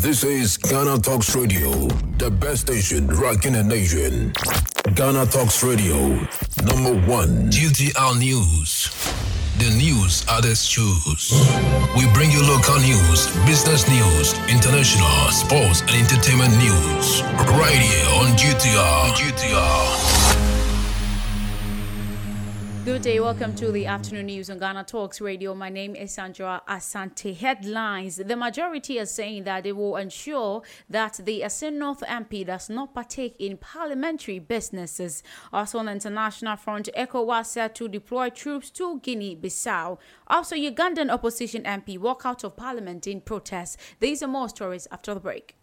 This is Ghana Talks Radio, the best station rocking the nation. Ghana Talks Radio, number one. GTR News. The news others choose. We bring you local news, business news, international, sports, and entertainment news. Right here on GTR. GTR. Good day, welcome to the afternoon news on Ghana Talks Radio. My name is Sandra Asante. Headlines The majority are saying that they will ensure that the Assin North MP does not partake in parliamentary businesses. Also, on the international front, ECOWAS said to deploy troops to Guinea Bissau. Also, Ugandan opposition MP walk out of parliament in protest. These are more stories after the break.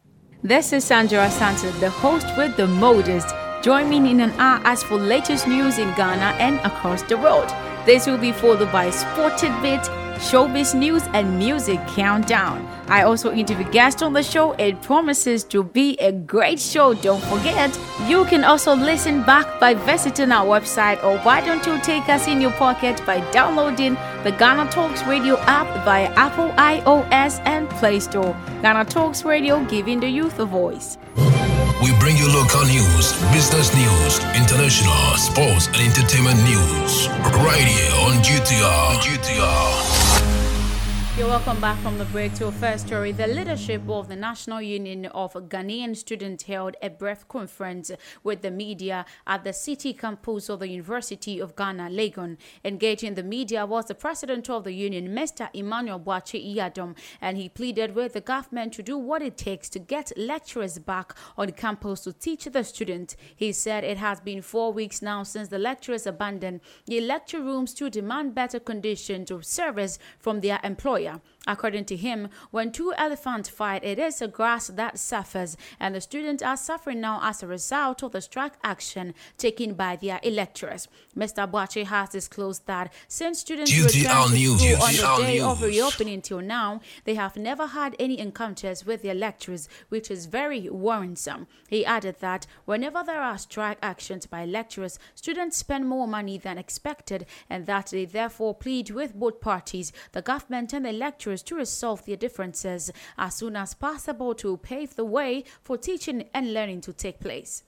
This is Sandra Asante, the host with the modest. Join me in an hour as for latest news in Ghana and across the world. This will be followed by Sported Bit, showbiz news, and music countdown. I also interview guests on the show. It promises to be a great show. Don't forget, you can also listen back by visiting our website, or why don't you take us in your pocket by downloading the Ghana Talks Radio app via Apple iOS and Play Store. Ghana Talks Radio, giving the youth a voice. We bring you local news, business news, international, sports, and entertainment news. Right here on GTR. GTR. You're welcome back from the break to a first story. The leadership of the National Union of Ghanaian Students held a brief conference with the media at the city campus of the University of Ghana, Legon. Engaging the media was the president of the union, Mr. Emmanuel Boakye Yiadom, and he pleaded with the government to do what it takes to get lecturers back on campus to teach the students. He said it has been four weeks now since the lecturers abandoned the lecture rooms to demand better conditions of service from their employer. According to him, when two elephants fight, it is the grass that suffers, and the students are suffering now as a result of the strike action taken by their electors. Mr. Boakye has disclosed that since students returned to News, school on the day of reopening till now, they have never had any encounters with their lecturers, which is very worrisome. He added that whenever there are strike actions by lecturers, students spend more money than expected, and that they therefore plead with both parties, the government and the lecturers, to resolve their differences as soon as possible to pave the way for teaching and learning to take place.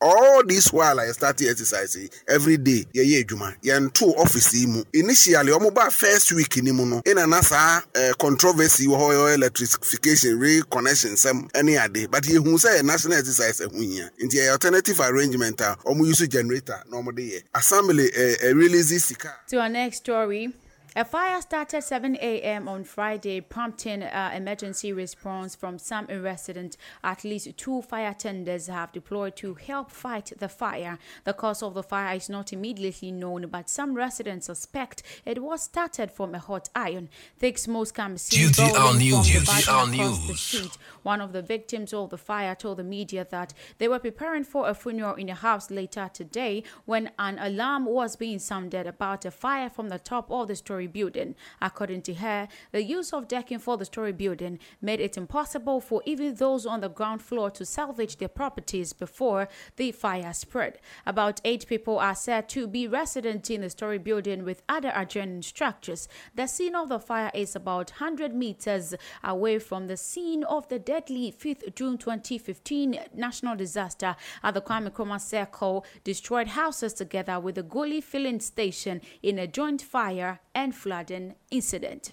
All this while I started exercising every day yɛyɛ adwuma yɛnto office yi mu initially ɔmo ba first week ni mu In na saa eh, controversy yɛ electrification reconnection nsɛm ɛne ade but yɛhu sɛ yɛ national exercise hia nti yɛyɛ alternative arrangement a ɔmo use generator de yɛ assembly eh, eh, release sika To our next story. A fire started 7 a.m. on Friday, prompting uh, emergency response from some residents. At least two fire tenders have deployed to help fight the fire. The cause of the fire is not immediately known, but some residents suspect it was started from a hot iron. Thick smoke can be seen from the across the street. One of the victims of the fire told the media that they were preparing for a funeral in a house later today when an alarm was being sounded about a fire from the top of the story building. According to her, the use of decking for the story building made it impossible for even those on the ground floor to salvage their properties before the fire spread. About eight people are said to be resident in the story building with other adjoining structures. The scene of the fire is about 100 meters away from the scene of the deadly 5th June 2015 national disaster at the Kwame Nkrumah Circle, destroyed houses together with the GOIL filling station in a joint fire and flooding incident.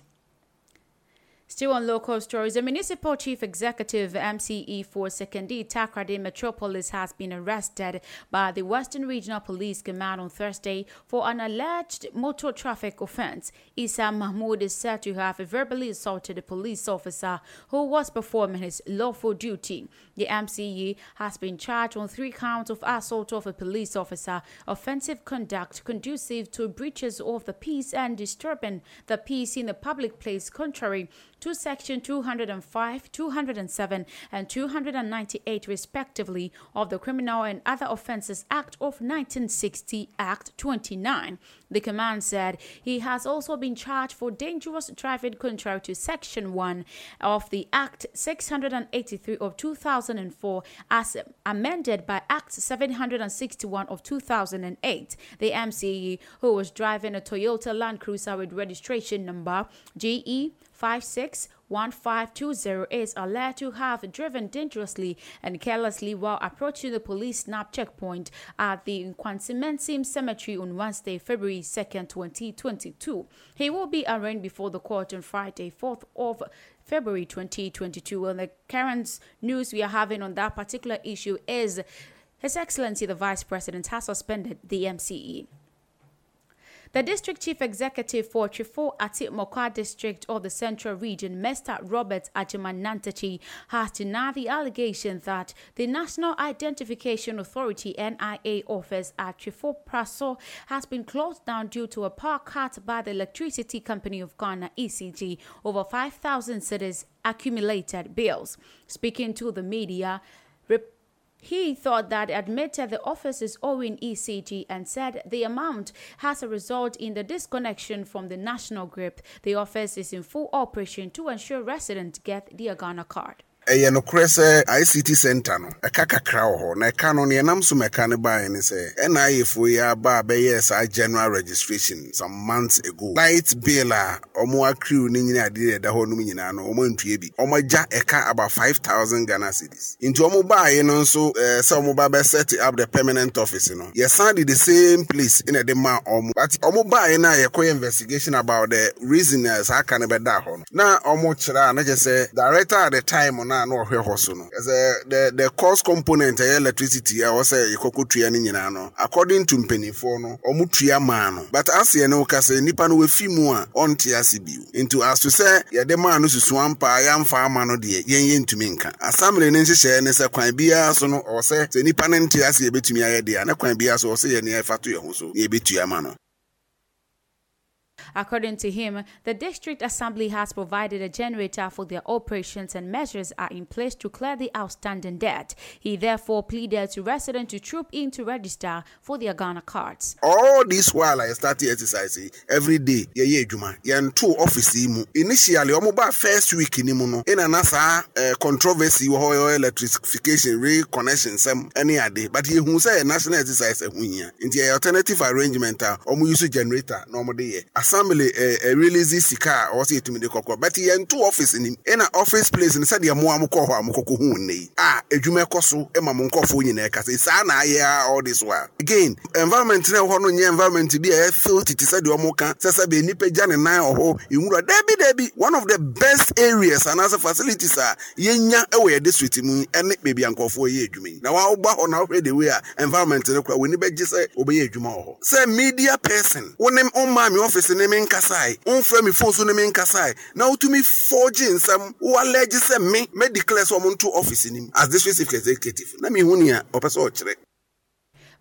Still on local stories, the municipal chief executive MCE for Sekondi Takoradi Metropolis has been arrested by the Western Regional Police Command on Thursday for an alleged motor traffic offense. Isa Mahmoud is said to have verbally assaulted a police officer who was performing his lawful duty. The MCE has been charged on three counts of assault of a police officer, offensive conduct conducive to breaches of the peace and disturbing the peace in a public place contrary to Section 205, 207, and 298, respectively, of the Criminal and Other Offences Act of 1960, Act 29. The command said he has also been charged for dangerous driving contrary to Section 1 of the Act 683 of 2004 as amended by Act 761 of 2008. The MCE, who was driving a Toyota Land Cruiser with registration number GE 561520 is alleged to have driven dangerously and carelessly while approaching the police snap checkpoint at the Nkwantsimensim Cemetery on Wednesday, February 2nd, 2022. He will be arraigned before the court on Friday, 4th of February 2022. And the current news we are having on that particular issue is His Excellency the Vice President has suspended the MCE. The district chief executive for Twifo Atti-Morkwa district of the Central Region, Mr. Robert Ajimanantachi, has denied the allegation that the National Identification Authority NIA office at Twifo Praso has been closed down due to a power cut by the Electricity Company of Ghana ECG over 5,000 cedis accumulated bills. Speaking to the media, he thought that admitted the office is owing ECG and said the amount has a result in the disconnection from the national grid. The office is in full operation to ensure residents get their Ghana card. Ɛyɛ nokorɛ sɛ ict center no ɛka kakra wɔ hɔ. Na ɛka no ne ɛnam so mɛka no baeɛ ne sɛ ɛna ayɛfoɔ yi aba a bɛyɛɛ saa general registration some months ago. Light bill a ɔmo akriw ne nyina adeɛ ɛda hɔ nom nyinaa no ɔmo antue bi. Ɔmo ɛka about 5000 ghana cedis nti ɔmo baeɛ no nso ɛɛ sɛ ɔmo ba bɛset up the permanent office no yɛsan de the same place ɛna ɛde ma ɔmo. But ɔmo baeɛ no a yɛkɔyɛ investigation about the reason a saa ka no bɛda hɔ no na ɔmo kyerɛ a na kyɛ sɛ director at the time no a na ɔhwɛ hɔ so no. Ɛsɛ the the cost component ɛyɛ electricity a wɔsɛ yɛkɔkɔ tua no nyinaa no. According to mpanimfoɔ no ɔmo tua maa no. But aseɛ no ka sɛ nipa no wafi mu a ɔnte ase bio. Nti aso sɛ yɛde maa no susu ampa yɛamfa ama no deɛ yɛn yɛ ntumi nka. Assembly no nhyehyɛeɛ ne sɛ kwan biara so no ɔwɔ sɛ sɛ nipa no nte ase yɛbɛtumi ayɛ deɛ a ne kwan biara so ɔwɔ sɛ yɛne yɛfa to yɛn ho so na yɛbɛtua ma no According to him, the district assembly has provided a generator for their operations and measures are in place to clear the outstanding debt. He therefore pleaded to residents to troop in to register for their Ghana cards. all this while I started exercising every day. Yeah, yeah, adwuma yɛnto office yi mu. Initially ba first week ni mu no. Ɛna na eh, controversy electrification reconnection nsɛm ɛne ade but yɛhu sɛ yɛ national exercise hia nti yɛyɛ alternative arrangement a ɔmo use generator assembly eh, eh, release sika a ɔwɔ sɛ yɛtumi de kɔkɔ but yɛnto office nim ɛna office place no sɛdeɛ mmoa mo kɔ hɔ a mokɔkɔ hu nnɛ yi a adwuma ɛkɔ so ma mo nkɔfoɔ nyinaa ɛka sɛ saa na ayɛ a all this while. Again environment na ɛwɔ hɔ no nyɛ environment bi a ɛyɛ filthy te sɛ deɛ ɔmo ka. Sɛ sɛ bɛ nipa gya ne nan wɔ hɔ nwura dabi dabi one of the best areas anaasɛ facilities a yɛnya ɛwɔ yɛ district mu ɛne baabi a nkɔfoɔ yɛ adwuma yi na wɔaba hɔ na wohwɛ the way a environment no kora w'ani bɛgye sɛ wobɛyɛ adwuma wɔ hɔ sɛ media person wo ne wommaa me office ne me me phone so ne me me as district chief executive. Na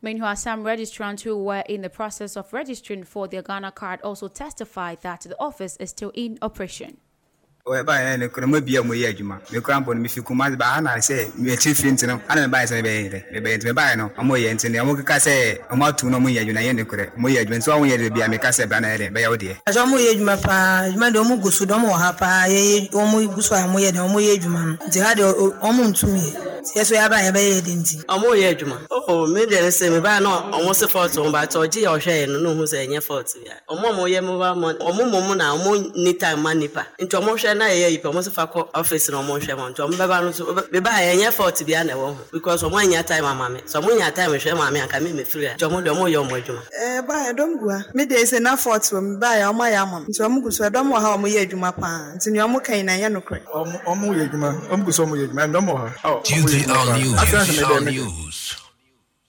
Meanwhile, some registrants who were in the process of registering for their Ghana card also testified that the office is still in operation. Ɛbaeɛ no kora mabia mu yɛ adwuma. Mekora mpo no mefi kuma de baa na sɛ meakyi firi nti no ana mebaeɛ sɛ mebɛyɛ dɛ. Mebɛyɛ nti mebaeɛ no ɔmo yɛ nti ne ɔmo keka sɛ ɔmo ato no ɔmo yɛ adwuma yɛ ne korɛ ɔmo yɛ adwuma nti wɔn yɛ de bia meka sɛ bra na yɛ dɛ bɛyɛ wo deɛ. Àṣọ ọmọ yẹ edwuma paa edwuma de ọmọ gu so de ọmọ wɔ ha paa yɛyɛ ọmọ gu so a ọmọ yɛ de ọmọ yɛ edwuma no. Nti ha de ọ- ọmọ ntumi yɛ. Yɛ so yaba yɛbɛyɛ yɛ de nti. ɔmo yɛ adwuma. O me deɛ ne sɛ mebaa na ɔmo se fault wɔn ba atɔ ɔgye yɛ ɔhwɛ yɛ no na ohu sɛ ɛnyɛ fault bia. Ɔmo a ɔmo yɛ mobile money ɔmo mɔmu na ɔmo ni time ma nipa nti ɔmo hwɛ na yɛyɛ yipa ɔmo se fa kɔ office na ɔmo hwɛ mo. Nti ɔmo bɛba no so mebaa yɛ ɛnyɛ fault bia na ɛwɔ ho. Because ɔmo anya time ama sɛ ɔmo nya time hwɛ maame anka me mefiri a nti ɔmo deɛ ɔmo yɛ ɔmo adwuma. Ɛɛ baa ɛdɔm gu ha me deɛ sɛ na fort wɔ mu baa yɛ ɔmo ayɛ ama me nti ɔmo gu so ɛdɔm wɔ ha ɔmo yɛ adwuma paa nti nea ɔmo kan yi na ɛnyɛ nokorɛ. Ɔmo ɔmo yɛ adwuma. Ɔmo gu so ɔmo yɛ adwuma ɛdɔm wɔ ha.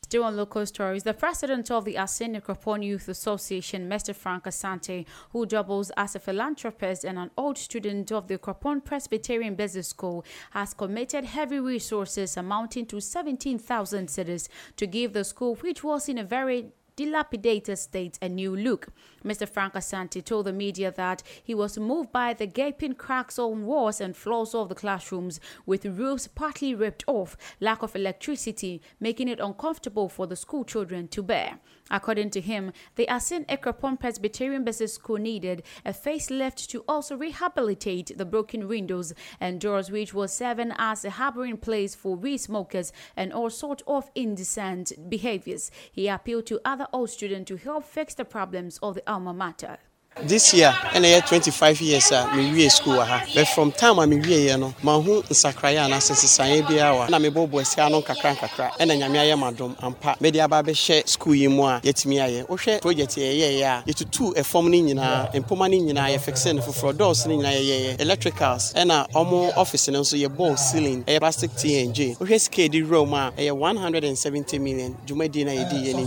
Still on local stories, the president of the Asene Kropon Youth Association, Mr. Frank Asante, who doubles as a philanthropist and an old student of the Kropon Presbyterian Business School, has committed heavy resources amounting to 17,000 cedis to give the school, which was in a very dilapidated state a new look. Mr. Frank Asante told the media that he was moved by the gaping cracks on walls and floors of the classrooms, with roofs partly ripped off, lack of electricity, making it uncomfortable for the school children to bear. According to him, the Asin Ekropon Presbyterian Business School needed a facelift to also rehabilitate the broken windows and doors, which was serving as a harboring place for weed smokers and all sorts of indecent behaviors. He appealed to other old students to help fix the problems of the alma mater. This year ɛna yɛ 25 years a mewie school wɔ ha. But from time a mewieɛ no mahu nsakraeɛ anaasɛ nsesaeɛ biara wɔ na mebɔbɔ asia no nkakra nkakra. Ɛna nyame ayɛ madom ampa. Mede aba bɛhyɛ school yi mu a yɛtumi ayɛ. Wohwɛ project yɛyɛyɛ a yɛtutu ɛfam no nyinaa mpoma no nyinaa yɛfixe no foforɔ dɔs no nyinaa yɛyɛyɛ electricals. Ɛna ɔmo office no nso yɛbɔɔ ceiling. Ɛyɛ plastic tng wohwɛ sika yɛde wura mu a ɛyɛ 170 million. Dwumadi no a yɛdi yɛ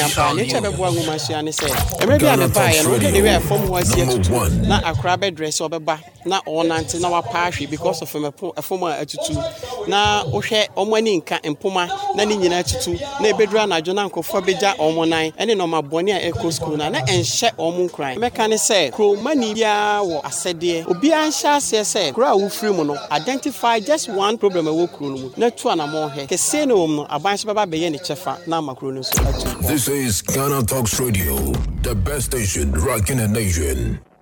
asua paa ne kyɛ bɛboa nwoma asua ne sɛ mmerɛ bi a mebaeɛ no wode ne wɛ fam hɔ asi atutu na akora bɛdrɛ sɛ ɔbɛba na ɔnante na wapa ahwe because of ɛfam a atutu. Na wohwɛ ɔmo ani nka mpoma na ne nyinaa atutu. Na ɛbɛduru anadwo na nkɔfoɔ bɛgya ɔmo nan. Ɛne nɔma bɔne a ɛkɔ skul no a na ɛnhyɛ ɔmo nkran. Mɛka ne sɛ kuromani biara wɔ asɛdeɛ obiara nhyɛ aseɛ sɛ kuro a wofiri mu no identify just one problem ɛwɔ kuro no mu. Na tu anammɔn hɛ kɛseɛ na wɔm no aban so bɛba bɛyɛ ne kyɛfa na ama kuro no nso atu This is Ghana Talks Radio, the best station rocking in the nation.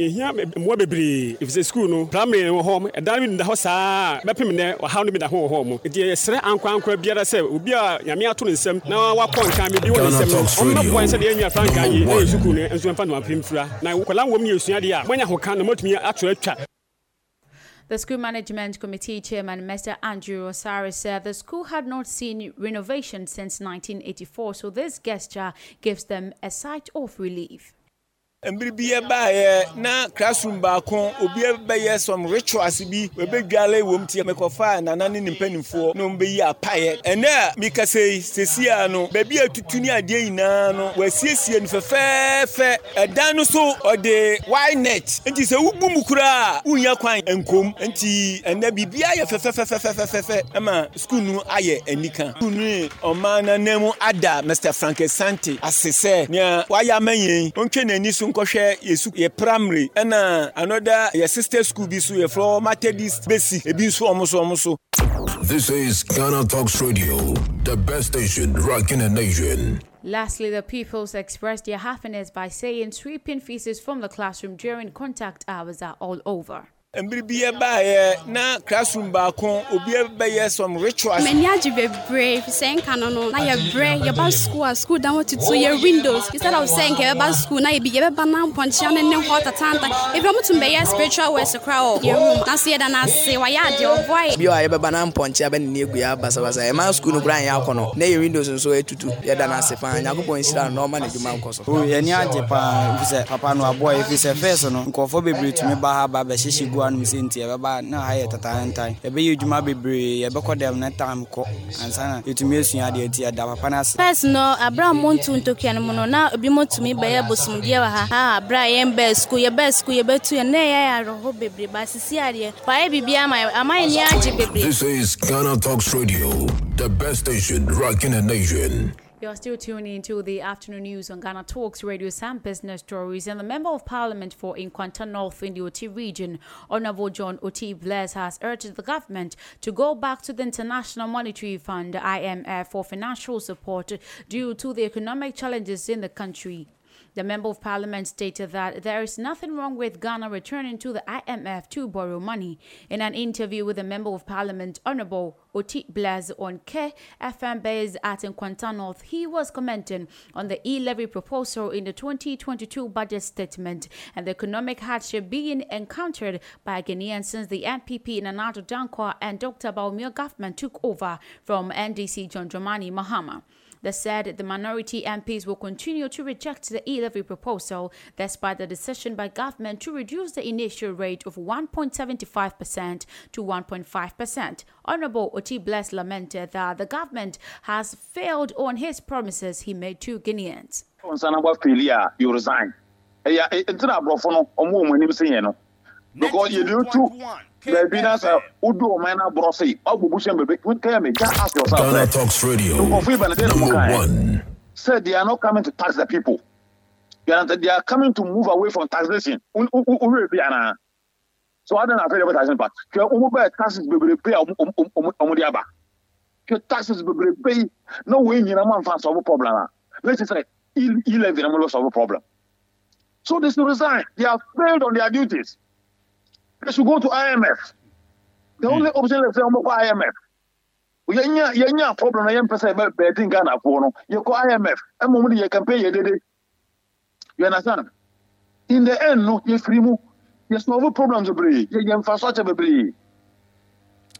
ɛhia mmoa bebree ɛfisɛ skul no primary wɔ hɔ ɛdan bi da hɔ saa. Bɛpem nɛ ɔhaw no bi da ho wɔ hɔ mo nti yɛsrɛ ankorankora biara sɛ obi a nyame ato no nsɛm na wakɔ nka biribi wɔ ne nsɛm no ɔmmɛboa sɛ deɛ ɛnua franka yi na yɛ sukuu no nso ɛmfa no mapemfira na kɔla nwom ne yɛsua deɛ a moanya ho ka na moatumi ato atwa. The school management committee chairman, Mr. Andrew Osari, said the school had not seen renovation since 1984, so this gesture gives them a sight of relief. Mbiri bi ɛbaeɛ na classroom baako obi bɛyɛ some rituals bi wɔbɛdwale wɔ mu tie mekɔfa nana ne ne mpanimfoɔ na wɔmbɛyi apaeɛ. Ɛnɛ a mikasa yi sesia no baabi a tutu ne adeɛ nyinaa no wɔasiesie no fɛfɛɛfɛ. Ɛdan no so ɔde wire net. Nti sɛ wobu mu koraa a wonya kwan nkom. Nti ɛnɛ biribia yɛ fɛfɛfɛfɛfɛfɛ ɛma skul no ayɛ anika. Skul no ne ɔman no anam ada mr frankesante ase sɛ nea wayɛ ama yɛn ɔntwe n'ani so nkɔhwɛ yɛ su yɛ primary ɛna another yɛ sister school bi so yɛfrɛ methodist basic ebi nso ɔmo so ɔmo so. This is Ghana Talks Radio, the best station rocking the nation. Lastly, the pupils expressed their happiness by saying sweeping feces from the classroom during contact hours are all over. Mbiri bi ɛbaeɛ na classroom baako obi bɛyɛ some rituals. m'ani agye bebree sɛ nka no no na yɛbrɛ yɛba school a school dan wɔtutu yɛ windows. Instead of sɛ nka yɛbɛba school na yɛbi yɛbɛba na mpɔnkyea no ne hɔ tatanta ebi a motum bɛyɛ spiritual words koraa wɔ yɛ room. Na so yɛda no ase wayɛ adeɛ ɔboa yɛ bi a yɛbɛba na mpɔnkyea bɛne ne agu yɛ basabasa ɛma school no koraa nyɛ akɔ no na yɛ windows nso atutu yɛda no ase paa. Nyankopɔn nhyira no na ɔma ne dwuma nkɔ so. Yɛni agye paa. Ɛfiri sɛ papa no aboa ɛfiri sɛ fɛs no nkɔɔfoɔ bebree tumi ba ha ba bɛhyehyɛ gu anom sɛ nti yɛbɛba na ha yɛ tatantan yɛbɛyɛ adwuma bebree yɛbɛkɔ dɛm ne time kɔ ansa na yɛtumi asua adeɛ nti yɛda papa no ase fɛs no aberɛ a montu ntokua no mu no na obi motumi bɛyɛ bosomdeɛ wɔ ha a aberɛ a yɛmbɛɛ skul yɛbɛɛ skul yɛbɛtu yɛ na ɛyɛ awerɛhɔ bebree ba asisi adeɛ wayɛ biribiaa ma ama yɛni agye bebree This is Ghana Talks Radio, the best station rocking the nation. You're still tuning into the afternoon news on Ghana Talks Radio, some business stories. And the Member of Parliament for Nkwanta North in the Oti region, Honorable John Oti Bless, has urged the government to go back to the International Monetary Fund, IMF, for financial support due to the economic challenges in the country. The Member of Parliament stated that there is nothing wrong with Ghana returning to the IMF to borrow money. In an interview with the Member of Parliament, Honorable Oti Bless on K FM base at Nkwanta North, he was commenting on the e-levy proposal in the 2022 budget statement and the economic hardship being encountered by Ghanaians since the NPP Nana Addo Dankwa and Dr. Bawumia government took over from NDC John Dramani Mahama. They said the minority MPs will continue to reject the e-levy proposal despite the decision by government to reduce the initial rate of 1.75% to 1.5%. Honorable Oti Bless lamented that the government has failed on his promises he made to Guineans. You resign. Yeah, it's not a no, or more when you no. Because you do too. Baabi na sɛ wodu ɔman no aborɔ sei me ask yourself? Ghana Talks Radio, nkɔfo ibɛne sɛ number no one. said they are not coming to tax the people. They are, they are coming to move away from taxation. Wowɛ bi anaa so ade na afei dɛ taxation pa hwɛ ɔmo bɛɛ taxes bebrebe a ɔmo de aba hwɛ taxes bebrebe yi na wɔn nyinaa ma nfa solve problem a let's say e-levy na mo solve problem. So they should resign. They have failed on their duties they should go to IMF. The only option is to go IMF. Yɛnya yɛnya problem na yɛmpɛ sɛ yɛbɛ bɛɛdi Ghanafoɔ no yɛkɔ IMF mu de yɛ campaign yɛ dede. You understand? In the end no yɛfiri mu yɛsolve problems bebree yɛyɛ infrastructure bebree.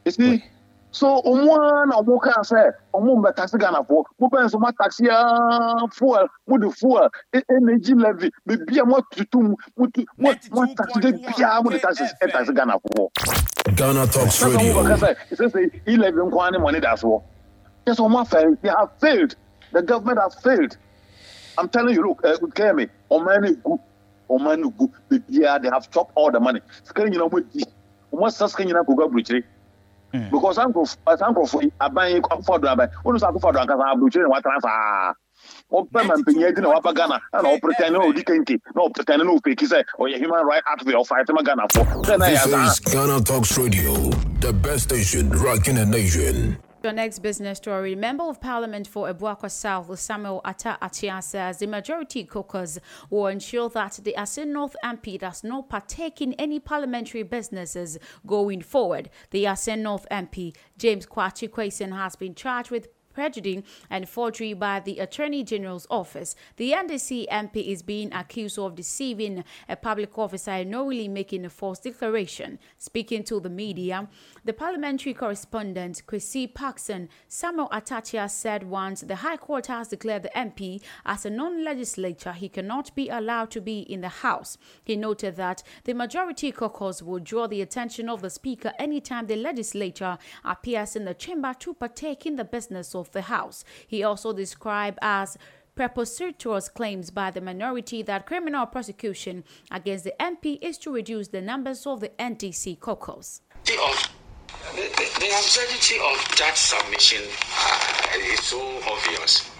You see? So ɔmo ara na ɔmo kaa sɛ ɔmo mbɛ taxi Ghanafoɔ mo bɛn so mo taxi aa fuel mo de fuel e- energy levy beebi a mo atutu mu mo tu mo mo taxi de biara mo de taxi ɛ taxi Ghanafoɔ. Ghana Talks That's what Radio. we say. It says the e-levy nkwan ne money that's all. Yes, Oma failed. They have failed. The government has failed. I'm telling you, look, uh, Kemi, Omani gu, Omani gu, the yeah, they have chopped all the money. Skani, you know, what? Almost saskan, you know, go breach. Because uncle, as uncle for aban for the aban, when you for the uncle, I'm breaching what transfer. Open man pinye di na wapa Ghana. Na o pretend no di kenke na o pretend no fake. Say or human right activist or fight ma Ghana for. Then I This have is Ghana Talks Radio, the best station rocking the nation. Your next business story. Member of Parliament for Abuakwa South, Samuel Atta Akyea, says the majority caucus will ensure that the Asin North MP does not partake in any parliamentary businesses going forward. The Asin North MP, James Gyakye Quayson, has been charged with perjury and forgery by the Attorney General's office. The NDC MP is being accused of deceiving a public officer and knowingly making a false declaration. Speaking to the media, the parliamentary correspondent Chrissy Parkson Samuel Atta Akyea said once the High Court has declared the MP as a non-legislature, he cannot be allowed to be in the House. He noted that the majority caucus will draw the attention of the Speaker anytime the legislature appears in the chamber to partake in the business of the House. He also described as preposterous claims by the minority that criminal prosecution against the MP is to reduce the numbers of the NDC caucus. The, of, the, the, the absurdity of that submission uh, is so obvious.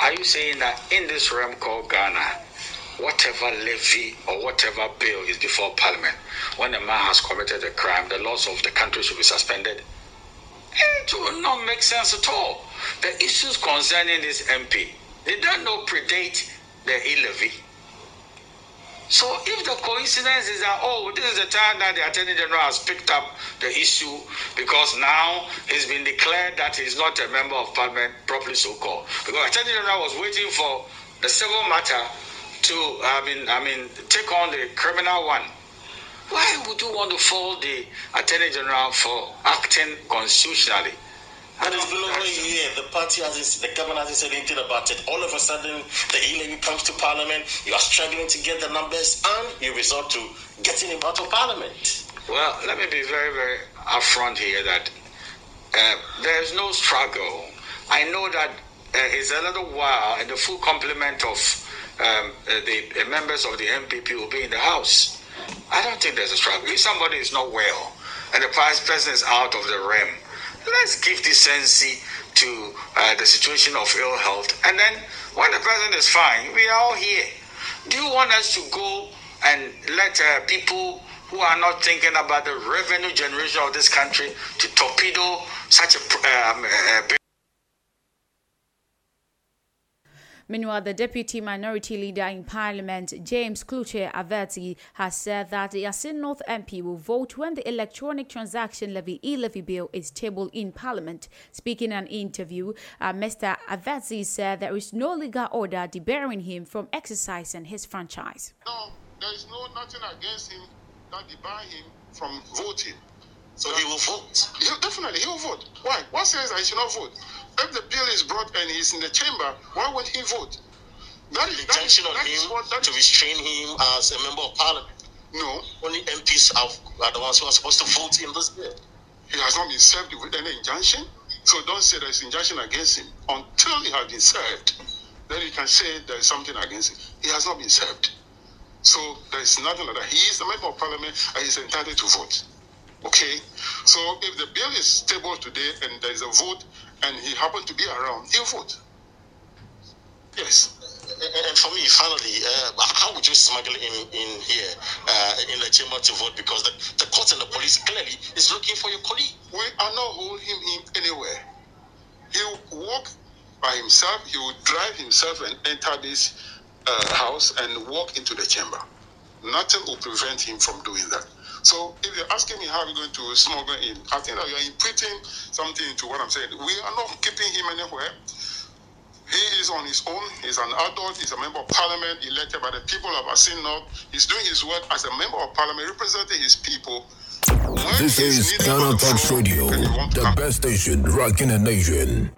Are you saying that in this realm called Ghana, whatever levy or whatever bill is before Parliament, when a man has committed a crime, the laws of the country should be suspended? It will not make sense at all. The issues concerning this MP, they don't know predate the e-levy. So if the coincidence is that oh this is the time that the Attorney General has picked up the issue because now he's been declared that he's not a member of parliament properly so called. Because Attorney General was waiting for the civil matter to I mean I mean take on the criminal one. Why would you want to fault the Attorney General for acting constitutionally? But it's been over a year. The party hasn't, the government hasn't said anything about it. All of a sudden, the e-levy comes to parliament. You are struggling to get the numbers, and you resort to getting him out of parliament. Well, let me be very, very upfront here that uh, there's no struggle. I know that uh, it's a little while, and the full complement of um, uh, the uh, members of the NPP will be in the House. I don't think there's a struggle. If somebody is not well and the president is out of the realm, let's give decency to uh, the situation of ill health. And then when the president is fine, we are all here. Do you want us to go and let uh, people who are not thinking about the revenue generation of this country to torpedo such a um, uh, Meanwhile, the deputy minority leader in parliament, James Klutse Avedzi, has said that the Assin North MP will vote when the electronic transaction levy e-levy bill is tabled in parliament. Speaking in an interview, uh, Mr. Avedzi said there is no legal order debarring him from exercising his franchise. No, there is no nothing against him that debar him from voting. So he will vote? He, definitely, he will vote. Why? What says I should not vote? If the bill is brought and he's in the chamber, why won't he vote? That is, injunction on him what, to restrain him as a member of parliament. No. Only MPs have, are the ones who are supposed to vote in this bill. He has not been served with any injunction. So don't say there's an injunction against him until he has been served. Then you can say there is something against him. He has not been served. So there is nothing like that. He is a member of parliament and he's entitled to vote. Okay? So if the bill is tabled today and there is a vote and he happened to be around, he'll vote. Yes. And for me, finally, uh, how would you smuggle him in here uh, in the chamber to vote? Because the, the court and the police clearly is looking for your colleague. We are not holding him in anywhere. He'll walk by himself, he will drive himself and enter this uh, house and walk into the chamber. Nothing will prevent him from doing that. So if you're asking me how we're going to smuggle in, I think that you're inputting something into what I'm saying. We are not keeping him anywhere. He is on his own. He's an adult. He's a member of parliament elected by the people of Asin North. He's doing his work as a member of parliament, representing his people. When this is Ghana Talks Radio, the best station rocking the nation.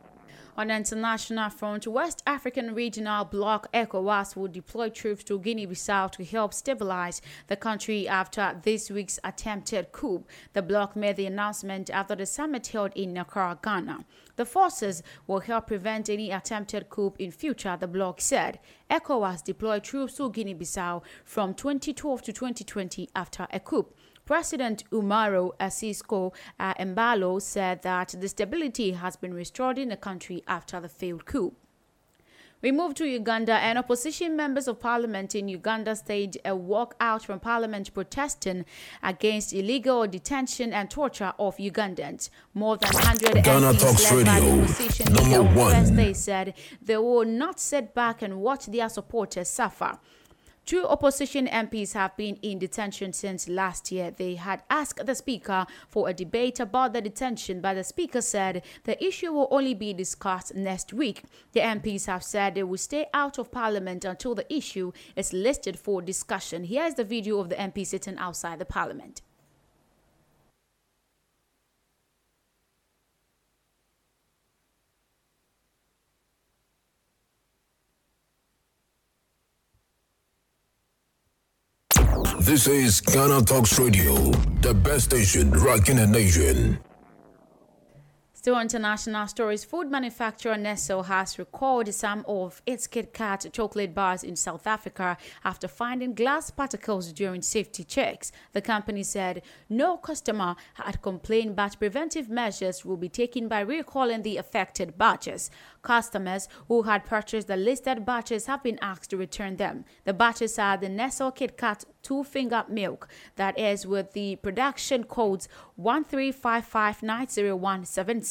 On the international front, West African Regional Bloc ECOWAS will deploy troops to Guinea-Bissau to help stabilize the country after this week's attempted coup. The bloc made the announcement after the summit held in Accra, Ghana. The forces will help prevent any attempted coup in future, the bloc said. ECOWAS deployed troops to Guinea-Bissau from 2012 to 2020 after a coup. President Umaro Sissoco uh, Embalo said that the stability has been restored in the country after the failed coup. We move to Uganda, and opposition members of parliament in Uganda staged a walkout from parliament protesting against illegal detention and torture of Ugandans. More than 100 Ghana MPs Talks led by the opposition number one. Thursday said they will not sit back and watch their supporters suffer. Two opposition MPs have been in detention since last year. They had asked the Speaker for a debate about the detention, but the Speaker said the issue will only be discussed next week. The MPs have said they will stay out of Parliament until the issue is listed for discussion. Here is the video of the MP sitting outside the Parliament. This is Ghana Talks Radio, the best station rocking the nation. Still international stories. Food manufacturer Nestle has recalled some of its Kit Kat chocolate bars in South Africa after finding glass particles during safety checks. The company said no customer had complained, but preventive measures will be taken by recalling the affected batches. Customers who had purchased the listed batches have been asked to return them. The batches are the Nestle Kit Kat two finger milk that is with the production codes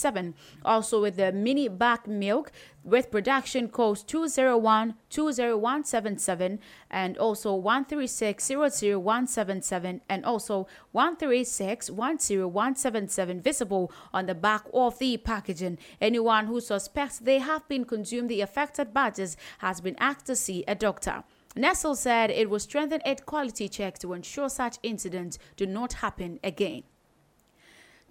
135590177 also with the mini back milk with production codes 201 20177 and also 136 and also 136 visible on the back of the packaging. Anyone who suspects they have been consumed the affected batches has been asked to see a doctor. Nestle said it will strengthen its quality checks to ensure such incidents do not happen again.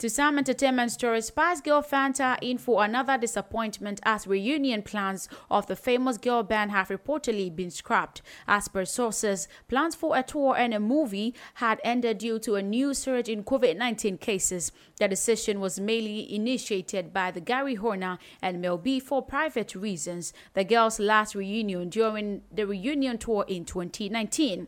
To some entertainment stories, Spice Girl Fanta in for another disappointment as reunion plans of the famous girl band have reportedly been scrapped. As per sources, plans for a tour and a movie had ended due to a new surge in COVID-19 cases. The decision was mainly initiated by the Geri Horner and Mel B for private reasons. The girls' last reunion during the reunion tour in 2019.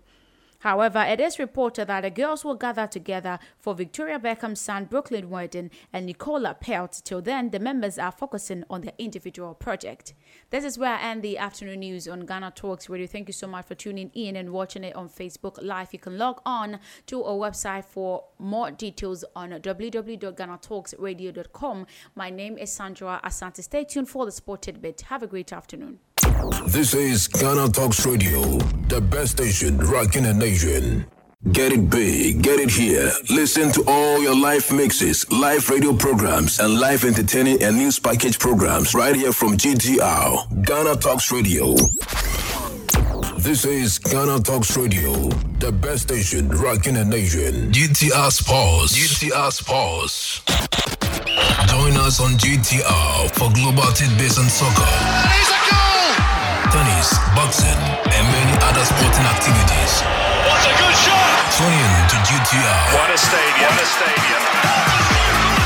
However, it is reported that the girls will gather together for Victoria Beckham's son Brooklyn wedding and Nicola Peltz. Till then, the members are focusing on their individual project. This is where I end the afternoon news on Ghana Talks Radio. Thank you so much for tuning in and watching it on Facebook Live. You can log on to our website for more details on www.ghanatalksradio.com. My name is Sandra Asante. Stay tuned for the sport tidbit. Have a great afternoon. This is Ghana Talks Radio, the best station rocking in the nation. Get it big, get it here. Listen to all your live mixes, live radio programs, and live entertaining and news package programs right here from GTR, Ghana Talks Radio. This is Ghana Talks Radio, the best station rocking in the nation. GTR Sports. GTR Sports. Join us on GTR for global tidbits and soccer. Tennis, boxing, and many other sporting activities. What a good shot! Tune in to GTR. What a stadium! What a stadium!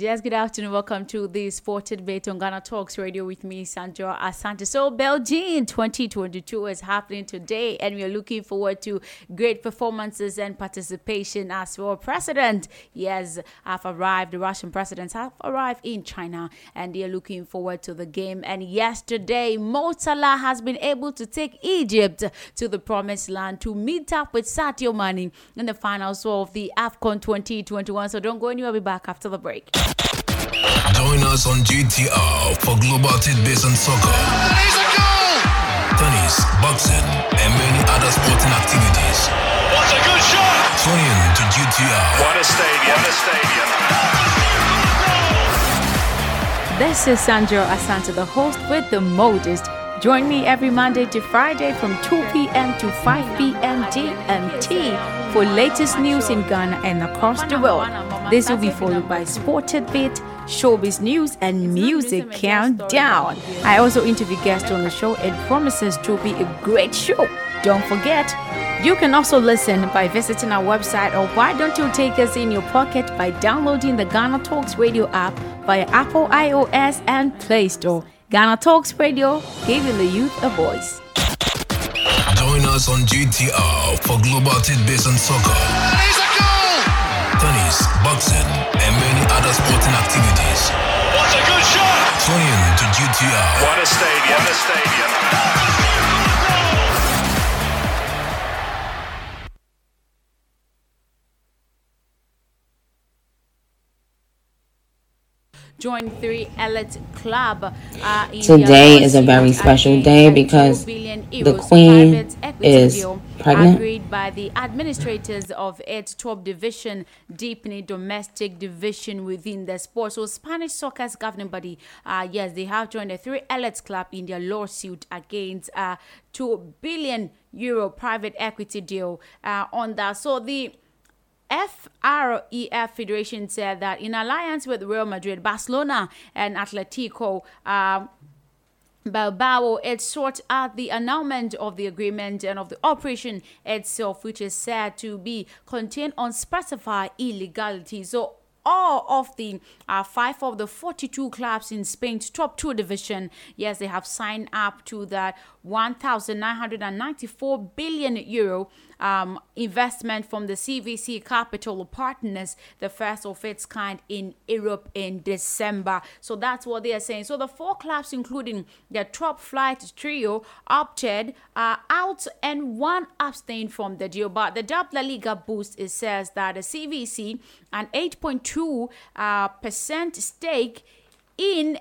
Yes, good afternoon. Welcome to the Sported Debate on Ghana Talks Radio with me, Sandra Asante. So, Beijing 2022 is happening today, and we are looking forward to great performances and participation as well. President, yes, have arrived. The Russian presidents have arrived in China, and they are looking forward to the game. And yesterday, Mo Salah has been able to take Egypt to the promised land to meet up with Sadio Mane in the finals of the AFCON 2021. So, don't go anywhere. We'll be back after the break. Join us on GTR for global tidbits and soccer. Tennis, boxing, and many other sporting activities. What a good shot! Tune in to GTR. What a stadium! What a stadium! This is Sandra Asante, the host with the modest. Join me every Monday to Friday from 2 p.m. to 5 p.m. GMT for latest news in Ghana and across the world. This will be followed by Sported Bit, showbiz news, and music countdown. I also interview guests on the show. It promises to be a great show. Don't forget, you can also listen by visiting our website, or why don't you take us in your pocket by downloading the Ghana Talks Radio app via Apple iOS and Play Store. Ghana Talks Radio, giving the youth a voice. Join us on GTR for global tidbits and soccer. Tennis, boxing, and many other sporting activities. What a good shot! Tune in to GTR. What a stadium! What a stadium! Join three elite club. Uh, in Today is a very special day because the Queen is pregnant. Agreed by the administrators of its top division, deepening domestic division within the sport. So, Spanish soccer's governing body, uh, yes, they have joined the three elite club in their lawsuit against uh, 2 billion euro private equity deal uh, on that. So, the FREF Federation said that in alliance with Real Madrid, Barcelona, and Atletico, um, Bilbao, it sought out the annulment of the agreement and of the operation itself, which is said to be contained unspecified illegality. So all of the uh, five of the 42 clubs in Spain's top two division, yes, they have signed up to that 1,994 billion euro um, investment from the CVC Capital Partners, the first of its kind in Europe in December. So that's what they are saying. So the four clubs, including the top flight trio, opted uh, out and one abstained from the deal. But the La Liga boost it says that the CVC an 8.2 uh, percent stake in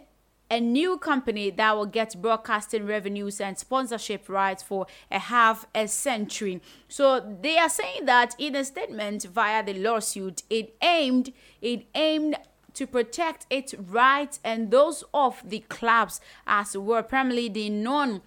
a new company that will get broadcasting revenues and sponsorship rights for a half a century. So they are saying that in a statement via the lawsuit, it aimed it aimed to protect its rights and those of the clubs as were primarily the non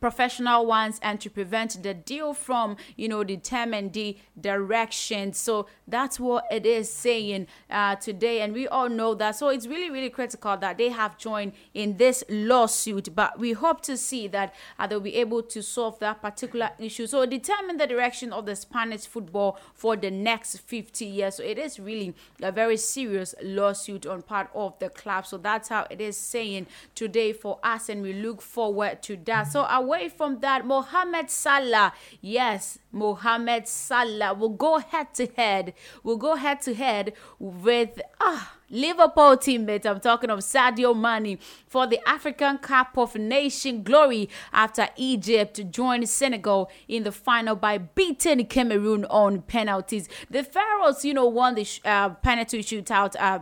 professional ones and to prevent the deal from you know determine the direction. So that's what it is saying uh, today. And we all know that. So it's really really critical that they have joined in this lawsuit. But we hope to see that uh, they'll be able to solve that particular issue. So determine the direction of the spanish football for the next 50 years. So it is really a very serious lawsuit on part of the club. So that's how it is saying today for us. And we look forward to that. So away from that mohamed salah yes mohamed salah will go head to head will go head to head with ah Liverpool teammate, I'm talking of Sadio Mane for the African Cup of Nation glory after Egypt joined Senegal in the final by beating Cameroon on penalties. The Pharaohs, you know, won the uh, penalty shootout. Uh,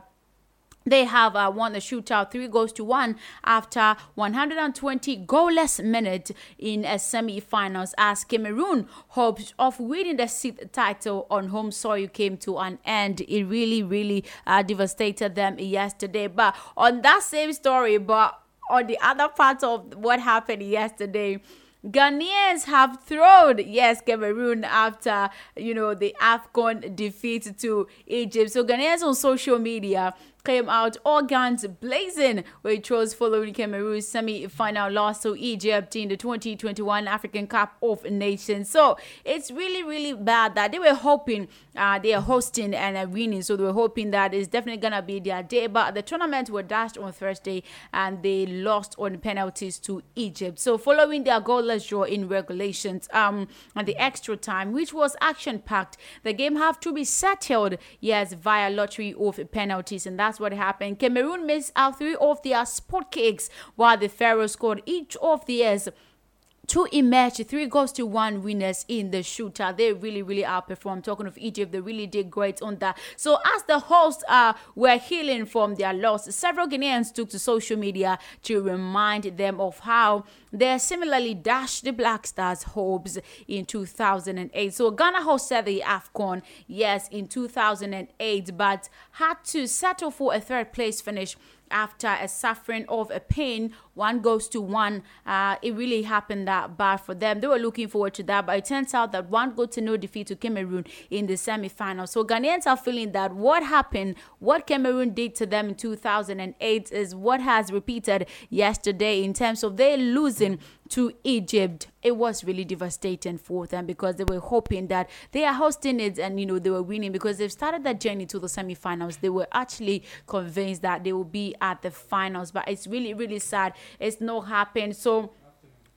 They have uh, won the shootout three goals to one after 120 goalless minutes in a semi-finals as Cameroon hopes of winning the sixth title on home soil came to an end. It really, really uh, devastated them yesterday. But on that same story, but on the other part of what happened yesterday, Ghanaians have thrown yes Cameroon after you know the AFCON defeat to Egypt. So Ghanaians on social media came out all guns blazing, which was following Cameroon's semi-final loss to Egypt in the 2021 African Cup of Nations. So it's really, really bad that they were hoping uh, they are hosting and winning, so they were hoping that it's definitely gonna be their day. But the tournament were dashed on Thursday and they lost on penalties to Egypt. So following their goalless draw in regulations, um, and the extra time, which was action-packed, the game have to be settled yes via lottery of penalties, and that's that's what happened. Cameroon missed out three of their spot kicks while the Pharaohs scored each of theirs to emerge three goals to one winners in the shootout. They really, really outperformed. Talking of Egypt, they really did great on that. So as the hosts uh, were healing from their loss, several Ghanaians took to social media to remind them of how they similarly dashed the Black Stars' hopes in 2008. So Ghana hosted the AFCON, yes, in 2008, but had to settle for a third place finish after a suffering of a pain one goes to one. Uh, it really happened that bad for them. They were looking forward to that but it turns out that one got to no defeat to cameroon in the semi-final. So ghanaians are feeling that what happened what cameroon did to them in 2008 is what has repeated yesterday in terms of they losing to Egypt, it was really devastating for them because they were hoping that they are hosting it and you know they were winning because they've started that journey to the semi-finals. They were actually convinced that they will be at the finals, but it's really really sad. It's not happened. So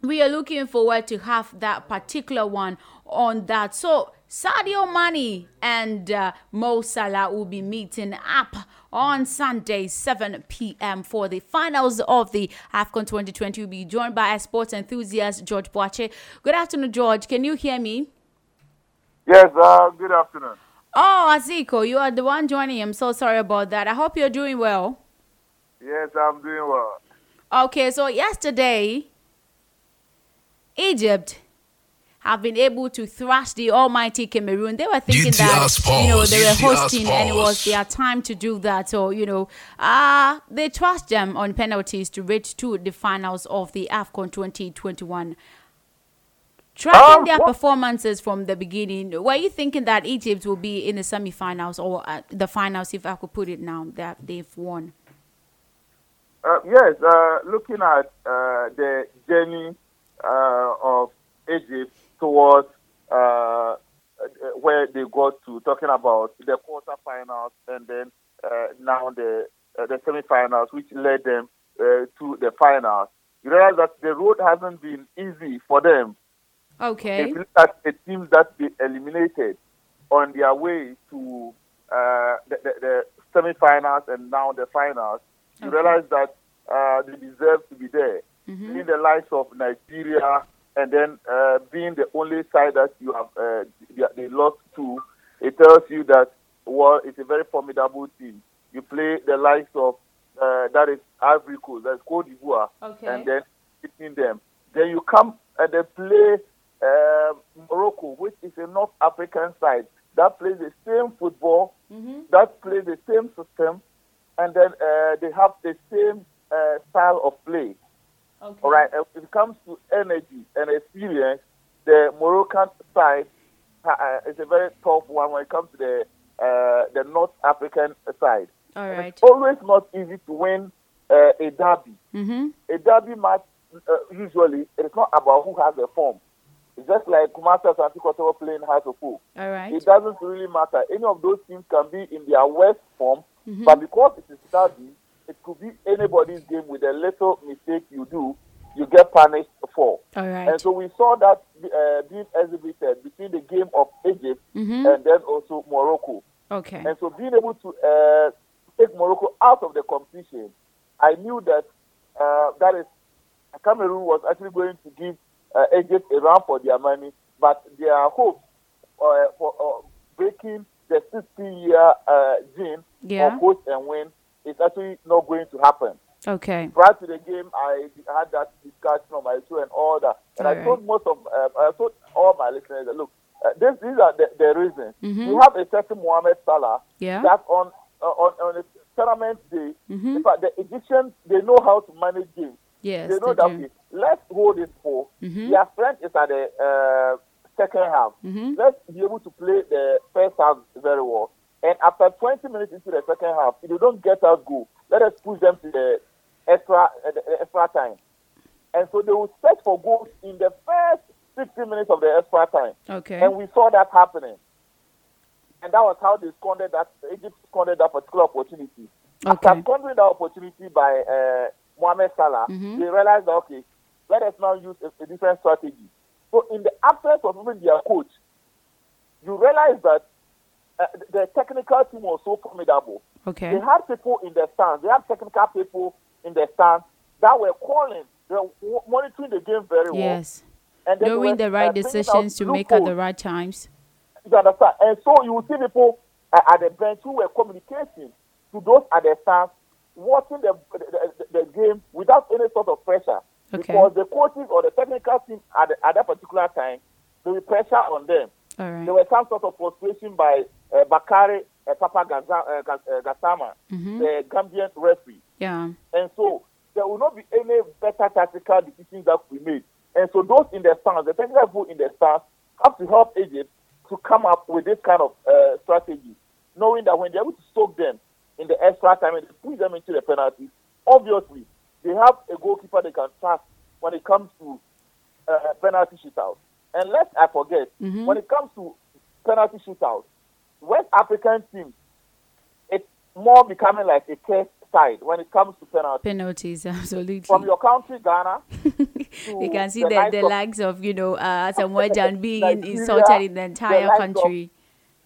we are looking forward to have that particular one on that. So Sadio Mane and uh, Mo Salah will be meeting up on Sunday, 7 p.m. for the finals of the AFCON 2020. We'll be joined by a sports enthusiast, George Boache. Good afternoon, George. Can you hear me? Yes, uh, good afternoon. Oh, Aziko, you are the one joining. I'm so sorry about that. I hope you're doing well. Yes, I'm doing well. Okay, so yesterday, Egypt have been able to thrash the almighty Cameroon. They were thinking that you know they were hosting and it was their time to do that. So you know, uh they trashed them on penalties to reach to the finals of the AFCON 2021. Tracking their what- performances from the beginning, were you thinking that Egypt will be in the semi-finals or uh, the finals, if I could put it now, that they've won? Uh, yes, uh, looking at uh, the journey uh, of Egypt towards uh, where they got to, talking about the quarterfinals and then uh, now the uh, the semifinals, which led them uh, to the finals. You realize that the road hasn't been easy for them. Okay. If you look at the teams that they eliminated on their way to uh, the, the, the semi-finals and now the finals, you Okay. realize that uh, they deserve to be there. Mhm. Being the likes of Nigeria and then uh, being the only side that you have uh, they, lost to, it tells you that well, it's a very formidable team. You play the likes of uh, that is Ivory Coast, that's Cote d'Ivoire, Okay. and then beating them. Then you come and they play uh, Morocco, which is a North African side that plays the same football, Mm-hmm. that plays the same system, and then uh, they have the same uh, style of play. Okay. All right. And When it comes to energy and experience, the Moroccan side uh, is a very tough one when it comes to the uh, the North African side. All right. It's always not easy to win uh, a derby. Mm-hmm. A derby match uh, usually it is not about who has the form. It's just like Kumasi Asante Kotoko playing Hearts of. All right. It doesn't really matter. Any of those teams can be in their worst form, Mhm. but because it is a derby, it could be anybody's game with a little mistake punished for. All right. And so we saw that uh, being exhibited between the game of Egypt Mhm. and then also Morocco. Okay. And so being able to uh, take Morocco out of the competition, I knew that uh, that is Cameroon was actually going to give uh, Egypt a run for their money, but their hopes uh, for uh, breaking the 60-year uh, gene Yeah. of host and win is actually not going to happen. Okay. Prior to the game, I had that discussion on my show and all that, and All I right. told most of, uh, I told all my listeners that look, uh, this, these are the, the reasons. Mhm. You have a certain Mohamed Salah Yeah. that on uh, on on a tournament day, Mhm. in fact, the Egyptians they know how to manage games. Yes, they know that. okay, Let's hold it for. Mhm. Their strength is at the uh, second half. Mhm. Let's be able to play the first half very well. And after 20 minutes into the second half, if they don't get us goal, let us push them to the extra uh, the extra time. And so they will search for goals in the first 60 minutes of the extra time. Okay. And we saw that happening. And that was how they squandered that, Egypt squandered that particular opportunity. Okay. After squandering that opportunity by uh, Mohamed Salah, Mhm. they realized that, okay, let us now use a, a different strategy. So, in the absence of even their coach, you realize that uh, the technical team was so formidable. Okay. They had people in the stands, they had technical people in the stands that were calling, they were w- monitoring the game very well. Yes. And then Knowing the right decisions to make at the right times. You understand? And so you will see people uh, at the bench who were communicating to those at the stands, watching the, the, the, the game without any sort of pressure. Okay. Because the coaches or the technical team at, the, at that particular time, there was pressure on them. All right. There was some sort of frustration by uh, Bakary uh, Papa Gaza, uh, uh, Gassama, Mhm. the Gambian referee. Yeah. And so there will not be any better tactical decisions that we made. And so those in the stands, the technical people in the stands, have to help Egypt to come up with this kind of uh, strategy, knowing that when they're able to soak them in the extra time and push them into the penalty, obviously they have a goalkeeper they can trust when it comes to uh, penalty shootouts. And let's I forget, Mhm. when it comes to penalty shootouts, West African teams, it's more becoming like a test side when it comes to penalty. Penalties, absolutely. From your country, Ghana, you can see the the, likes the of- likes of, you know, uh, Asamoah Gyan being Nigeria, insulted in the the entire of- country.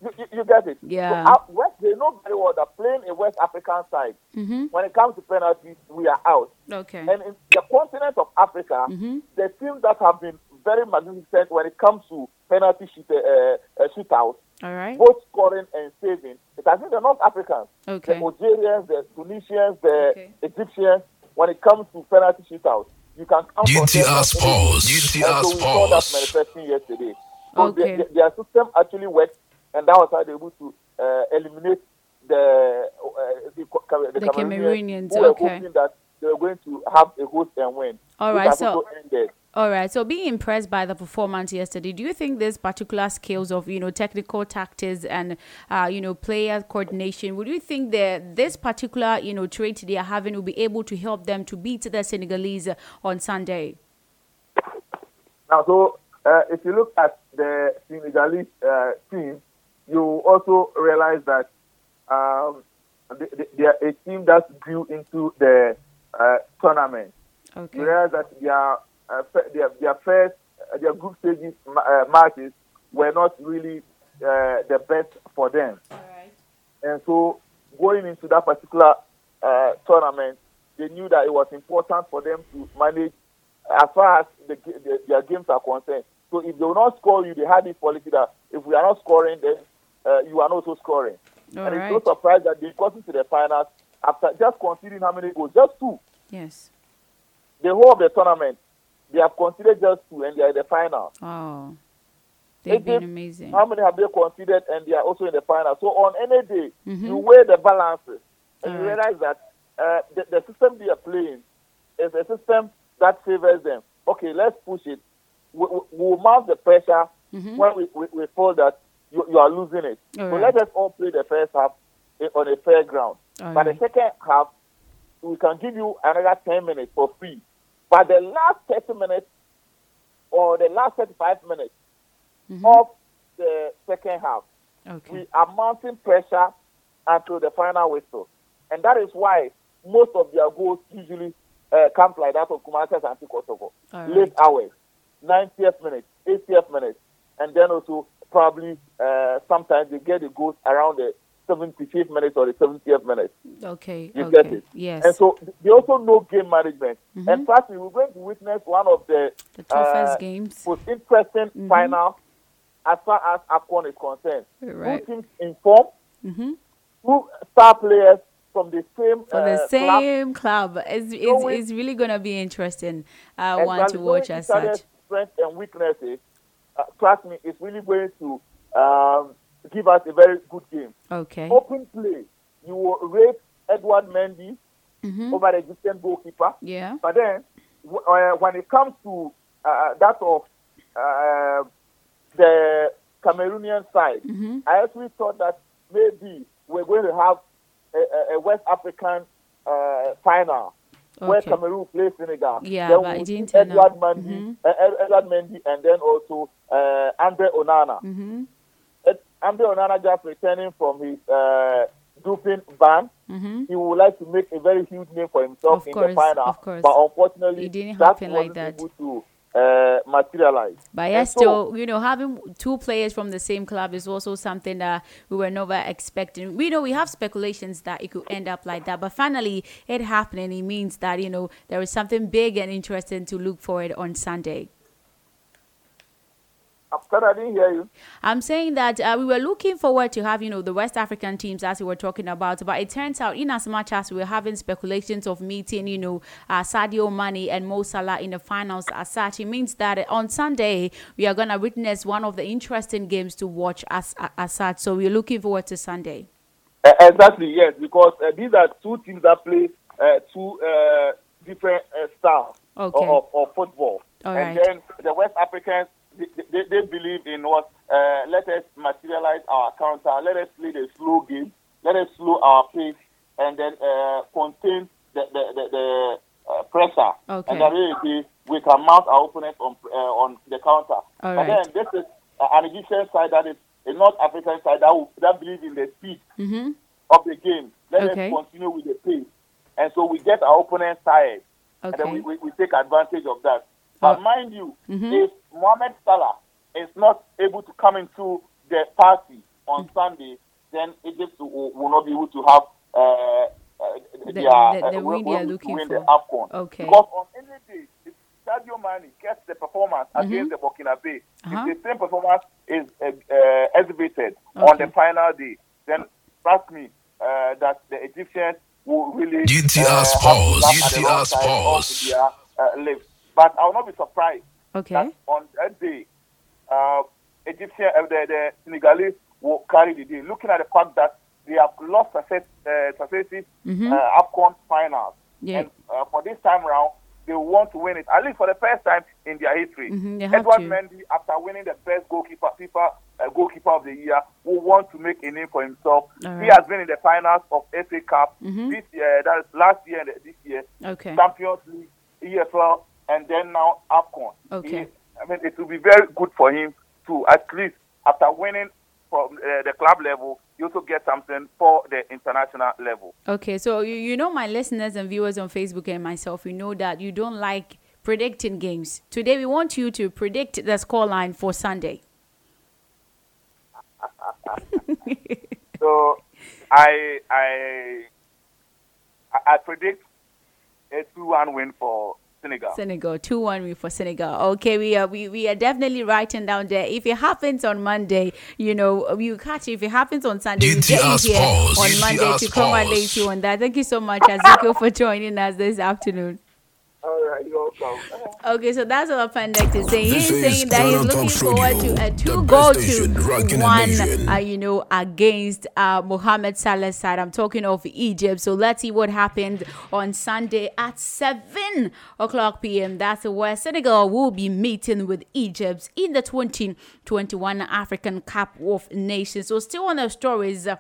you, you, you get it. Yeah. So, uh, West, they know very well that playing a West African side, Mhm. when it comes to penalties, we are out. Okay. And in the continent of Africa, Mhm. the teams that have been very magnificent when it comes to penalty shoot, uh, uh, shootouts, All right. both scoring and saving, it has been the North Africans, Okay. the Algerians, the Tunisians, the Egyptians, when it comes to penalty shootouts. You can count on them GTR as Sports. any- GTR and so we saw that Sports. manifesting yesterday. So Okay. the- the- their system actually worked, and that was how they were able to uh, eliminate the uh, the, the, The Cameroonians, Cameroonians, who were okay. hoping that they were going to have a host and win. All which right, has so- ended. All right. So being impressed by the performance yesterday, do you think this particular skills of you know technical tactics and uh, you know player coordination, would you think that this particular you know trait they are having will be able to help them to beat the Senegalese on Sunday? Now, so uh, if you look at the Senegalese uh, team, you also realize that um, they, they, they are a team that grew into the uh, tournament. Okay. You realize that their, uh, their, their first, uh, their group stages uh, matches were not really uh, the best for them. And so going into that particular uh, tournament, they knew that it was important for them to manage as far as the, the, their games are concerned. So if they will not score you, they had this policy that if we are not scoring, then uh, you are not also scoring. All and right. it's no surprise that they got into the finals after just conceding how many goals? Just two. Yes. The whole of the tournament, they have conceded just two, and they are in the final. Oh, they've been amazing. How many have they conceded, and they are also in the final? So on any day, Mhm. you weigh the balances, and you realize that uh, the, the system they are playing is a system that favors them. Okay, let's push it. We, we, we'll mount the pressure Mhm. when we, we, we feel that you, you are losing it. So Alright. let us all play the first half on a fair ground. But the second half, we can give you another 10 minutes for free. But the last 30 minutes or the last 35 minutes of the second half, Okay. we are mounting pressure until the final whistle. And that is why most of their goals usually uh, comes like that of Kumasi and. All Late hours, 90th minute, 80th minute, and then also probably uh, sometimes they get the goals around the 75th minute or the 70th minute. Okay. You okay. get it? Yes. And so they also know game management. Mhm. And trust me, we're going to witness one of the, The toughest uh, games. most interesting Mhm. final as far as AFCON is concerned. Right. Two teams in form, Mhm. two star players from the same For the uh, same club, it's, it's, Knowing- it's really going to be interesting uh, one to watch as such. strengths and weaknesses, uh, trust me, it's really going to um, give us a very good game. Okay. Open play, you will rate Edward Mendy Mhm. over the Egyptian goalkeeper. Yeah. But then, w- uh, when it comes to uh, that of uh, the Cameroonian side, Mhm. I actually thought that maybe we're going to have a, a- West African uh, final where Cameroon plays Senegal. Yeah, then but we'll didn't Edward. Mendy, Mhm. uh, Edward Mendy, and then also uh, Andre Onana. Mm-hmm. Andre Onana just returning from his uh, doping ban. Mhm. He would like to make a very huge name for himself Of in course, the final, of course. but unfortunately, It didn't happen like that. able to uh, materialize. But yes, so- still, you know, having two players from the same club is also something that we were never expecting. We know we have speculations that it could end up like that, but finally it happened, and it means that you know there is something big and interesting to look forward on Sunday. I'm sorry, I didn't hear you. I'm saying that uh, we were looking forward to have, you know, the West African teams as we were talking about, but it turns out, in as much as we were having speculations of meeting, you know, uh, Sadio Mane and Mo Salah in the finals as such, it means that on Sunday we are gonna witness one of the interesting games to watch as as such. So we're looking forward to Sunday. Uh, exactly, yes, because uh, these are two teams that play uh, two uh, different uh, styles Okay. of, of football. All and right. then the West Africans, they, they, believe in what? Uh, let us materialize our counter, let us play the slow game, let us slow our pace, and then uh, contain the, the, the, the uh, pressure. Okay. And that way we can mount our opponents on, uh, on the counter. All but right. then this is uh, an Egyptian side that is a North African side that, will, that believes in the speed Mm-hmm. of the game. Let Okay. us continue with the pace. And so we get our opponents tired. And then we, we, we take advantage of that. But Oh. mind you, Mhm. if Mohamed Salah is not able to come into the party on Mm. Sunday, then Egypt will, will not be able to have uh, uh, The- their, the- uh, the will- win they are looking win for. the AFCON. Okay. Because on any day, if Sadio Mane gets the performance Mhm. against the Burkina Faso, Uh-huh. if the same performance is uh, uh, exhibited on the final day, then trust me uh, that the Egyptians will really GTR uh, have to Sports, laugh at the GTR wrong side their uh, lives. But I will not be surprised Okay. that on that day, uh, Egyptian, uh, the, the Senegalese will carry the day. Looking at the fact that they have lost success, uh, successive Mhm. uh, AFCON finals, Yeah. and uh, for this time round, they want to win it at least for the first time in their history. Mhm, have Edward to. Mendy, after winning the best goalkeeper FIFA uh, goalkeeper of the year, will want to make a name for himself. All He has been in the finals of FA Cup Mhm. this year, that is last year and this year. Okay. Champions League, EFL, and then now AFCON. Okay. He- I mean, it will be very good for him to at least after winning from uh, the club level, you also get something for the international level. Okay, so you, you know my listeners and viewers on Facebook and myself, we know that you don't like predicting games. Today we want you to predict the scoreline for Sunday. So I I I- I predict a two-one win for Senegal. Senegal, 2 1 win for Senegal. Okay, we are we, we are definitely writing down there. If it happens on Monday, you know, you catch it. If it happens on Sunday, we get you here Sports, on GTR Monday to come and Sports. you on that. Thank you so much, Ezekiel, for joining us this afternoon. All right, you're welcome. Okay, so that's what Pandect is saying. He's saying that he's looking forward to a two goal to one, uh, you know, against uh, Mohamed Salah's side. I'm talking of Egypt. So let's see what happened on Sunday at 7 o'clock p.m. That's where Senegal will be meeting with Egypt in the 2021 African Cup of Nations. So still on the stories. Uh,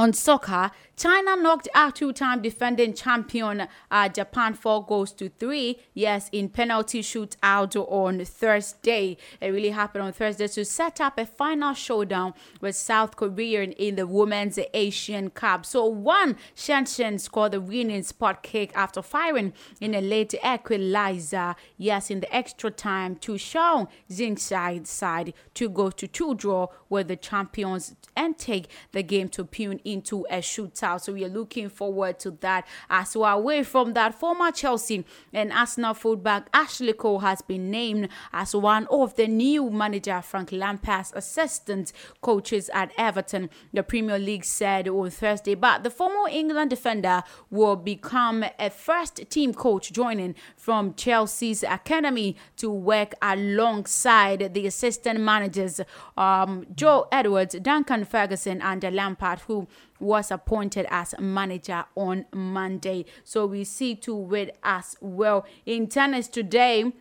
on soccer, China knocked out two-time defending champion uh, Japan four goals to three. Yes, in penalty shootout on Thursday. It really happened on Thursday to set up a final showdown with South Korea in the Women's Asian Cup. So Wang Shanshan scored the winning spot kick after firing in a late equalizer. Yes, in the extra time to show Zingside side to go to two draw with the champions and take the game to Pune into a shootout. So we are looking forward to that as well. Away from that, former Chelsea and Arsenal fullback Ashley Cole has been named as one of the new manager Frank Lampard's assistant coaches at Everton. The Premier League said on Thursday, but the former England defender will become a first team coach joining from Chelsea's academy to work alongside the assistant managers um, Joe Edwards, Duncan Ferguson, and Lampard, who was appointed as manager on Monday. So we see two with as well. In tennis today,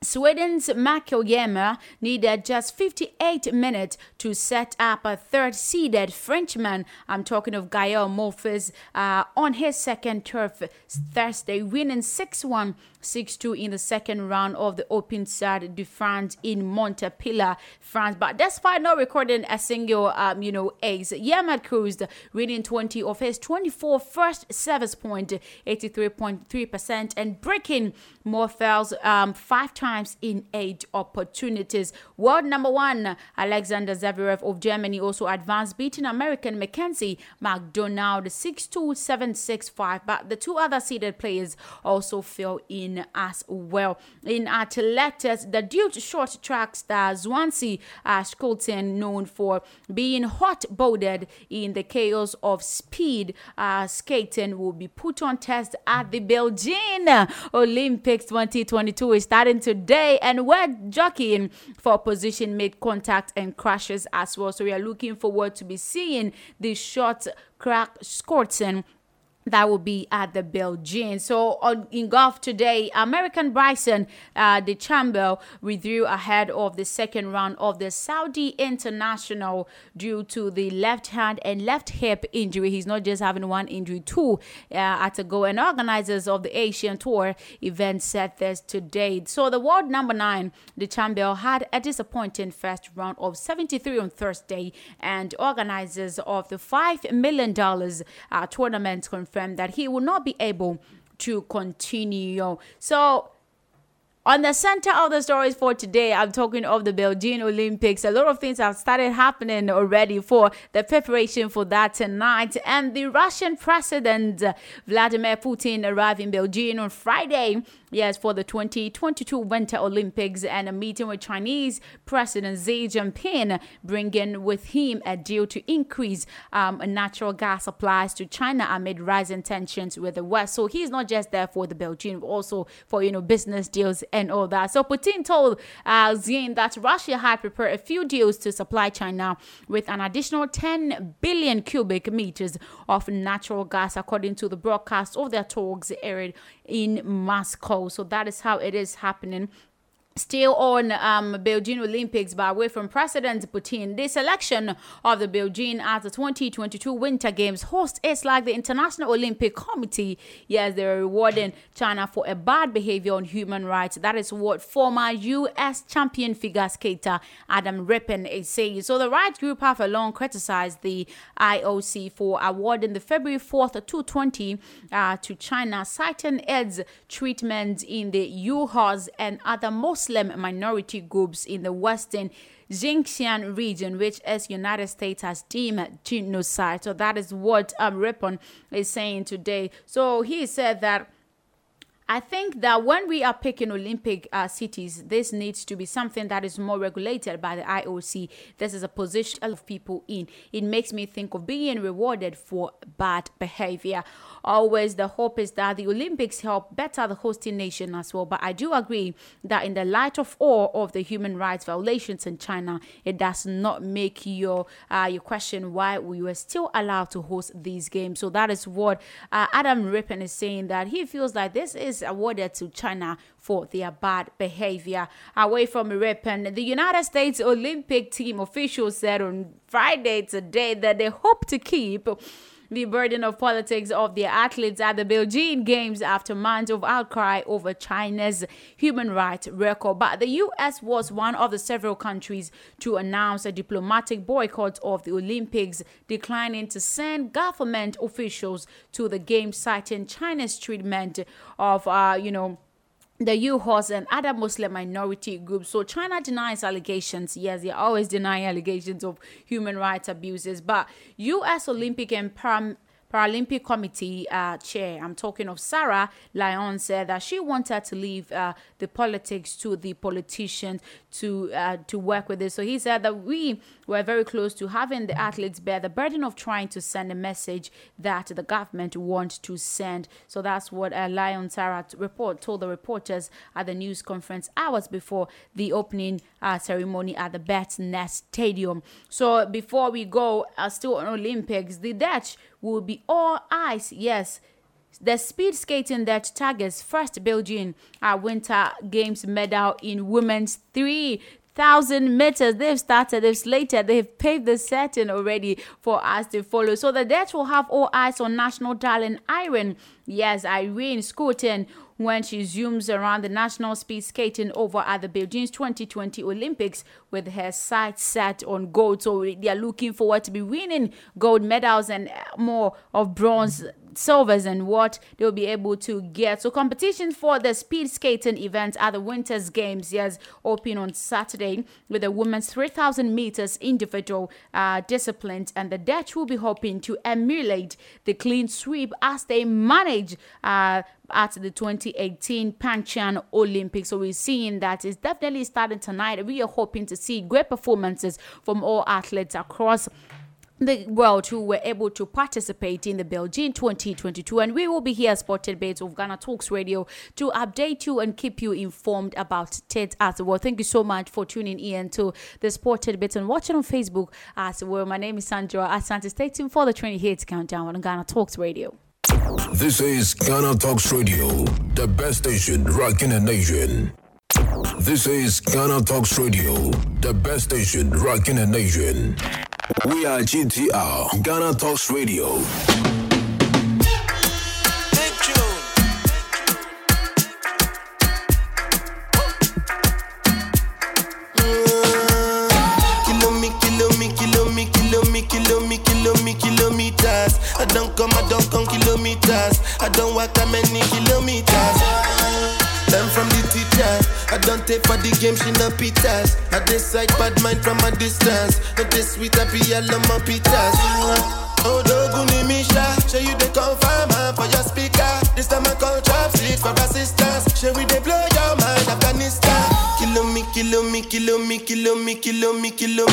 Sweden's Mikael needed just 58 minutes to set up a third-seeded Frenchman. I'm talking of Gael Monfils uh, on his second turf Thursday, winning 6-1 6-2 in the second round of the Open Sud de France in Montpellier, France. But despite not recording a single, um, you know, ace, Ymer cruised, winning 20 of his 24 first service point, 83.3%, and breaking Monfils um, five times in eight opportunities. World number one, Alexander Zverev of Germany also advanced, beating American Mackenzie McDonald 6-2, 7-6-5. But the two other seeded players also fell in as well. In athletics, the Dutch short track star Suzanne uh, Schulting, known for being hot-bodied in the chaos of speed uh, skating, will be put on test at the Beijing Olympics 2022 is starting today, and we're jockeying for position mid contact and crashes as well. So we are looking forward to be seeing the short crack Schulting that will be at the Beijing. So on, in golf today, American Bryson uh, DeChambeau withdrew ahead of the second round of the Saudi International due to the left hand and left hip injury. He's not just having one injury, two uh, at a go. And organizers of the Asian Tour event said this today. So the world number nine, DeChambeau, had a disappointing first round of 73 on Thursday, and organizers of the $5 million uh, tournament confirmed confirmed that he will not be able to continue. So, on the center of the stories for today, I'm talking of the Beijing Olympics. A lot of things have started happening already for the preparation for that tonight. And the Russian President Vladimir Putin arrived in Beijing on Friday Yes, for the 2022 Winter Olympics and a meeting with Chinese President Xi Jinping, bringing with him a deal to increase um, natural gas supplies to China amid rising tensions with the West. So he's not just there for the Beijing, also for you know business deals and all that. So Putin told uh, Xi that Russia had prepared a few deals to supply China with an additional 10 billion cubic meters of natural gas, according to the broadcast of their talks aired in Moscow. So that is how it is happening Still on um, Beijing Olympics, but away from President Putin, the selection of the Beijing as the 2022 Winter Games host is like the International Olympic Committee. Yes, they're rewarding China for a bad behavior on human rights. That is what former U.S. champion figure skater Adam Rippon is saying. So the right group have long criticized the IOC for awarding the February 4th 220 uh, to China, citing its treatment in the Uyghurs and other Muslim Muslim minority groups in the western Xinjiang region, which is United States has deemed genocide. So that is what um, Rippon is saying today. So he said that I think that when we are picking Olympic uh, cities, this needs to be something that is more regulated by the IOC. This is a position of people in. It makes me think of being rewarded for bad behavior. Always the hope is that the Olympics help better the hosting nation as well. But I do agree that in the light of all of the human rights violations in China, it does not make your uh, you question why we were still allowed to host these games. So that is what uh, Adam Rippon is saying that he feels like this is awarded to China for their bad behavior. Away from Rippon, the United States Olympic team officials said on Friday today that they hope to keep the burden of politics of the athletes at the Beijing Games after months of outcry over China's human rights record. But the U.S. was one of the several countries to announce a diplomatic boycott of the Olympics, declining to send government officials to the Games, citing China's treatment of, uh, you know, the Uyghurs and other Muslim minority groups. So China denies allegations. Yes, they always deny allegations of human rights abuses. But U.S. Olympic and Param Paralympic Committee uh, chair, I'm talking of Sarah Lyon, said that she wanted to leave uh, the politics to the politicians to uh, to work with this. So he said that we were very close to having the athletes bear the burden of trying to send a message that the government wants to send. So that's what uh, Lyon Sarah report told the reporters at the news conference hours before the opening uh, ceremony at the Bird's Nest Stadium. So before we go, uh, still on Olympics, the Dutch will be all eyes. Yes. The speed skating that targets first Belgian uh, Winter Games medal in women's three thousand meters. They've started, they've slated, they've paved the setting already for us to follow. So the Dutch will have all eyes on national darling Irene. Yes, Irene Schouten when she zooms around the national speed skating over at the Beijing 2020 Olympics with her sights set on gold. So they are looking forward to be winning gold medals and more of bronze silvers and what they'll be able to get. So competition for the speed skating event at the Winters Games yes open on Saturday with the women's 3000 meters individual uh, and the Dutch will be hoping to emulate the clean sweep as they manage uh, at the 2018 Pyeongchang Olympics. So we're seeing that it's definitely starting tonight. We are hoping to see great performances from all athletes across the world who were able to participate in the Beijing 2022. And we will be here, Spotted Bates of Ghana Talks Radio, to update you and keep you informed about TED as well. Thank you so much for tuning in to the Spotted Bates and watching on Facebook as well. My name is Sandra Asante. Stay tuned for the 28th countdown on Ghana Talks Radio. This is Ghana Talks Radio, the best station rocking the nation. This is Ghana Talks Radio, the best station rocking the nation. We are GTR, Ghana Talks Radio. Kilo me, kilo me, kilo me, kilo me, kilo me, kilo me, kilometers. I don't come, I don't come kilometers. I don't walk that many kilometers. Don't take for the game, she no pitas. I decide bad mind from a distance. Not this sweet, I be all my pitas. Oh, Doguni Misha, show you the confirm man for your speaker. This time I call trap street for assistance. Show we they blow your mind, Afghanistan. Kilo me, kilo me, kilo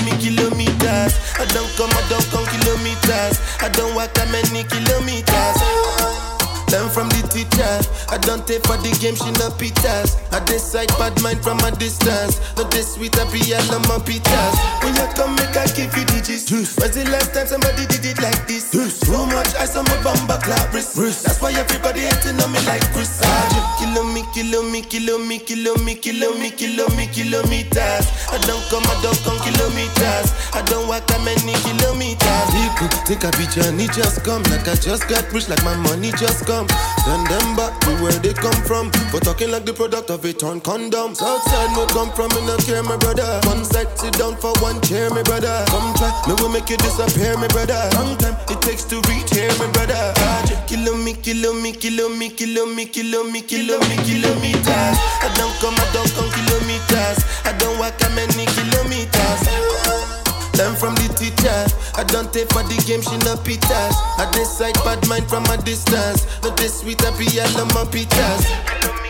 me, kilometers. I don't come, I don't come kilometers. I don't walk that many kilometers. Learn from the teacher. I don't take for the game, she no pitas. I decide bad mind from a distance. Not this sweet, I be all on my pitas. When you come, make I give you digits. When's the last time somebody did it like this? Too much ice on my bumper clap wrist. That's why everybody hating on me like Chris. Kilo me, kilo me, kilo me, kilo me, kilo me, kilo me, kilometers. I don't come, I don't come kilometers. I don't walk that many kilometers. People think I be journey just come. Like I just got rich, like my money just come. Send them back to where they come from. For talking like the product of a torn condom. Southside, no come from, me no care, my brother. One side, sit down for one chair, my brother. Come try, me will make you disappear, my brother. Long time it takes to reach here, my brother. Kilo me, kilo me, kilo me, kilo me, kilo me, kilo me, kilometers. I don't come, I don't come kilometers. I don't walk that many kilometers. Learn from the teacher. I don't take for the game, she no pitas. I decide bad mind from a distance. Not this sweet, I be all on my pitas.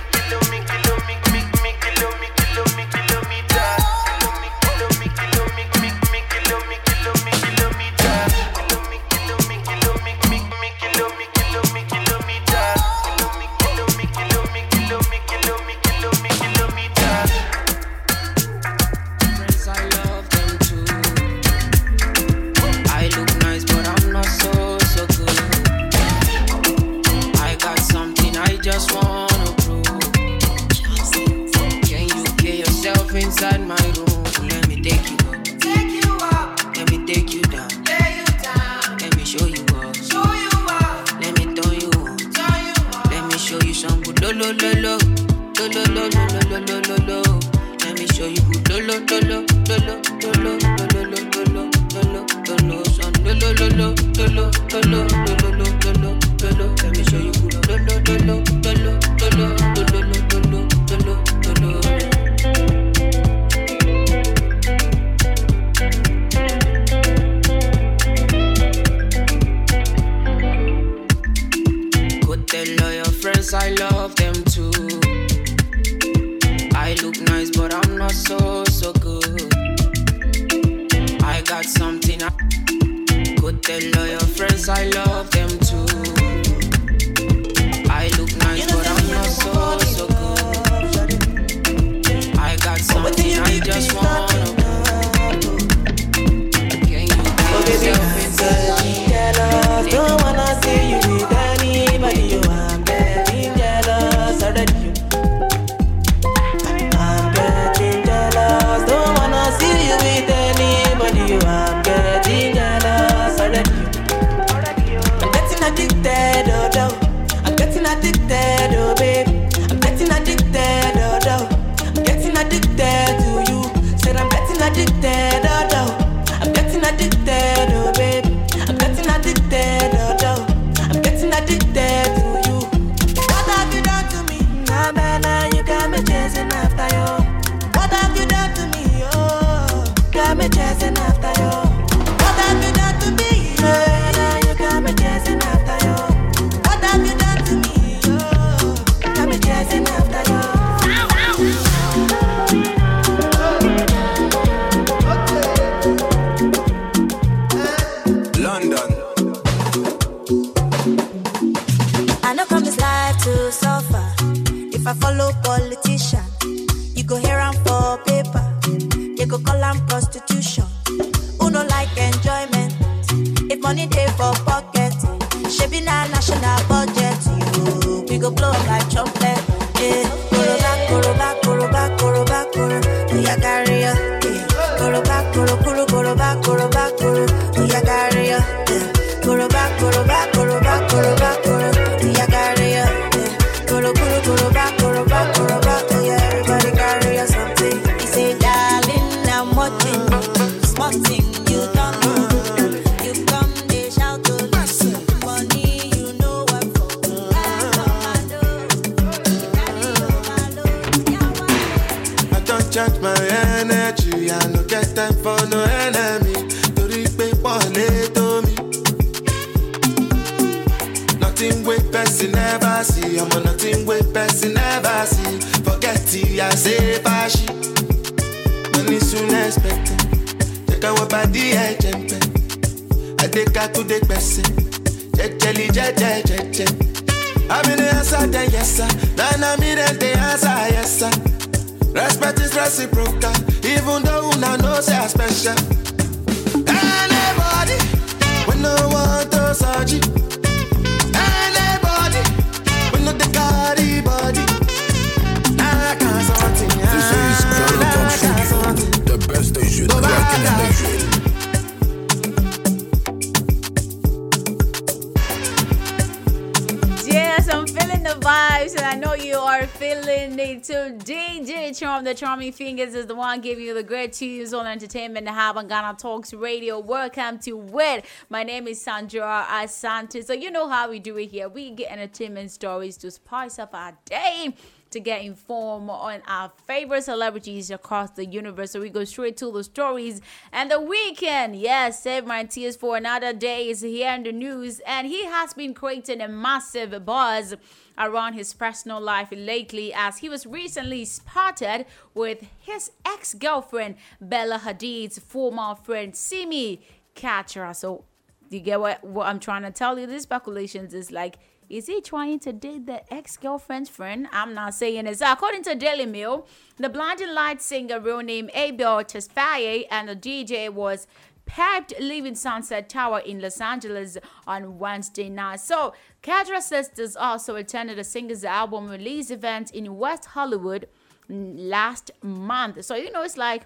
Great tunes on entertainment hub on Ghana Talks Radio. Welcome to it. My name is Sandra Asante. So you know how we do it here. We get entertainment stories to spice up our day to get informed on our favorite celebrities across the universe. So we go straight to the stories. And the Weeknd, yes, Save My Tears for Another Day is here in the news. And he has been creating a massive buzz around his personal life lately as he was recently spotted with his ex-girlfriend Bella Hadid's former friend Simi Khadra. So you get what, what I'm trying to tell you? These speculations is like is he trying to date the ex-girlfriend's friend? I'm not saying it. According to Daily Mail, the blinding light singer, real name Abel Tesfaye, and the DJ was packed leaving Sunset Tower in Los Angeles on Wednesday night. So Khadra Sisters also attended the singer's album release event in West Hollywood last month. So you know it's like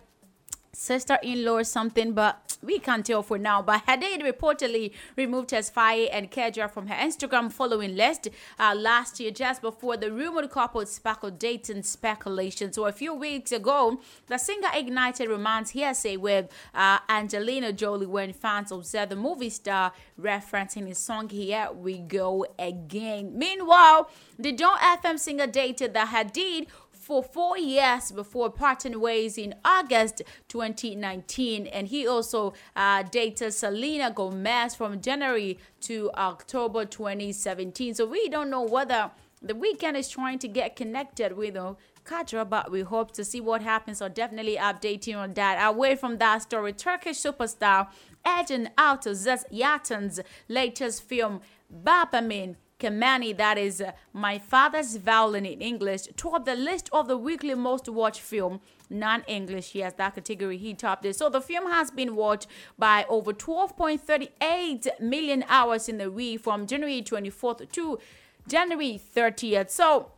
sister-in-law or something, but we can't tell for now. But Hadid reportedly removed Tesfaye and Khadra from her Instagram following list uh, last year, just before the rumored couple sparkled dating speculation. So a few weeks ago, the singer ignited romance hearsay with uh, Angelina Jolie when fans observed the movie star referencing his song "Here We Go Again." Meanwhile, the Dawn FM singer dated the Hadid for four years before parting ways in August 2019. And he also uh, dated Selena Gomez from January to October 2017. So we don't know whether the Weeknd is trying to get connected with uh, Khadra, but we hope to see what happens or definitely updating on that. Away from that story, Turkish superstar Engin Altan Düzyatan's latest film, Babamin Kemani, that is uh, My Father's Violin in English, topped the list of the weekly most watched film non-English. Yes, that category he topped it. So the film has been watched by over 12.38 million hours in the week from January 24th to January 30th. So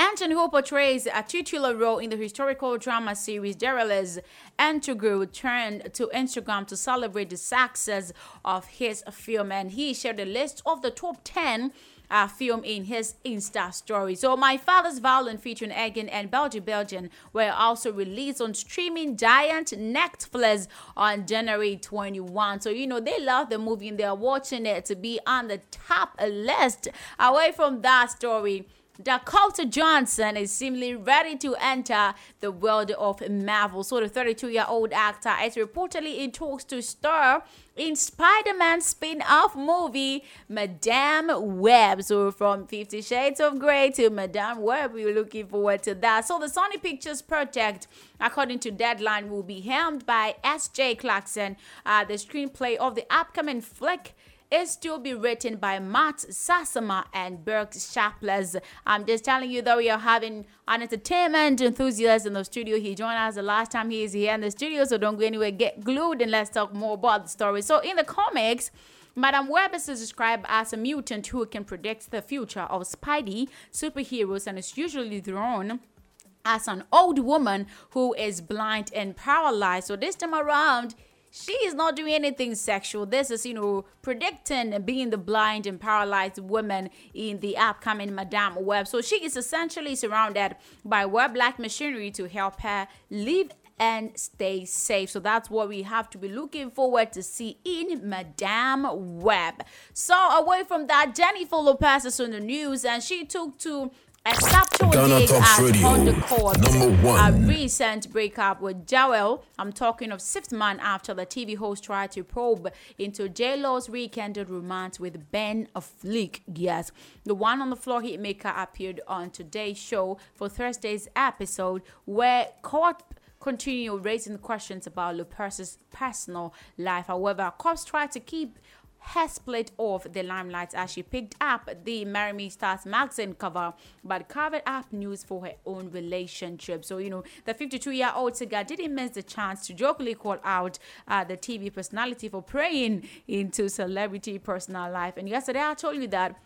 Anton, who portrays a titular role in the historical drama series Diriliş, Ertuğrul returned to Instagram to celebrate the success of his film, and he shared a list of the top 10 uh, film in his Insta story. So, My Father's Violin featuring Egan and Belgian Belgian were also released on streaming giant Netflix on January 21. So, you know, they love the movie and they're watching it to be on the top list. Away from that story, Dakota Johnson is seemingly ready to enter the world of Marvel. So the 32-year-old actor is reportedly in talks to star in Spider-Man spin-off movie Madame Web. So from Fifty Shades of Grey to Madame Web, we're looking forward to that. So the Sony Pictures project, according to Deadline, will be helmed by S.J. Clarkson. Uh, the screenplay of the upcoming flick is to be written by Matt Sazama and Burk Sharpless. I'm just telling you that we are having an entertainment enthusiast in the studio. He joined us the last time he is here in the studio, so don't go anywhere. Get glued and let's talk more about the story. So in the comics, Madame Web is described as a mutant who can predict the future of Spidey superheroes and is usually drawn as an old woman who is blind and paralyzed. So this time around, she is not doing anything sexual. This is, you know, predicting and being the blind and paralyzed woman in the upcoming Madame Web. So she is essentially surrounded by web-like machinery to help her live and stay safe. So that's what we have to be looking forward to see in Madame Web. So away from that, Jennifer Lopez is on the news and she took to a subtle Ghana dig Talks at Radio, on the court. number one. A recent breakup with Joel. I'm talking of sixth man after the TV host tried to probe into J Lo's rekindled romance with Ben Affleck. Yes, the one on the floor hitmaker appeared on today's show for Thursday's episode, where court continue raising questions about Lopez's personal life. However, cops tried to keep her split off the limelight as she picked up the Marry Me Stars magazine cover, but covered up news for her own relationship. So, you know, the 52 year old singer didn't miss the chance to jokingly call out uh, the TV personality for praying into celebrity personal life. And yesterday, I told you that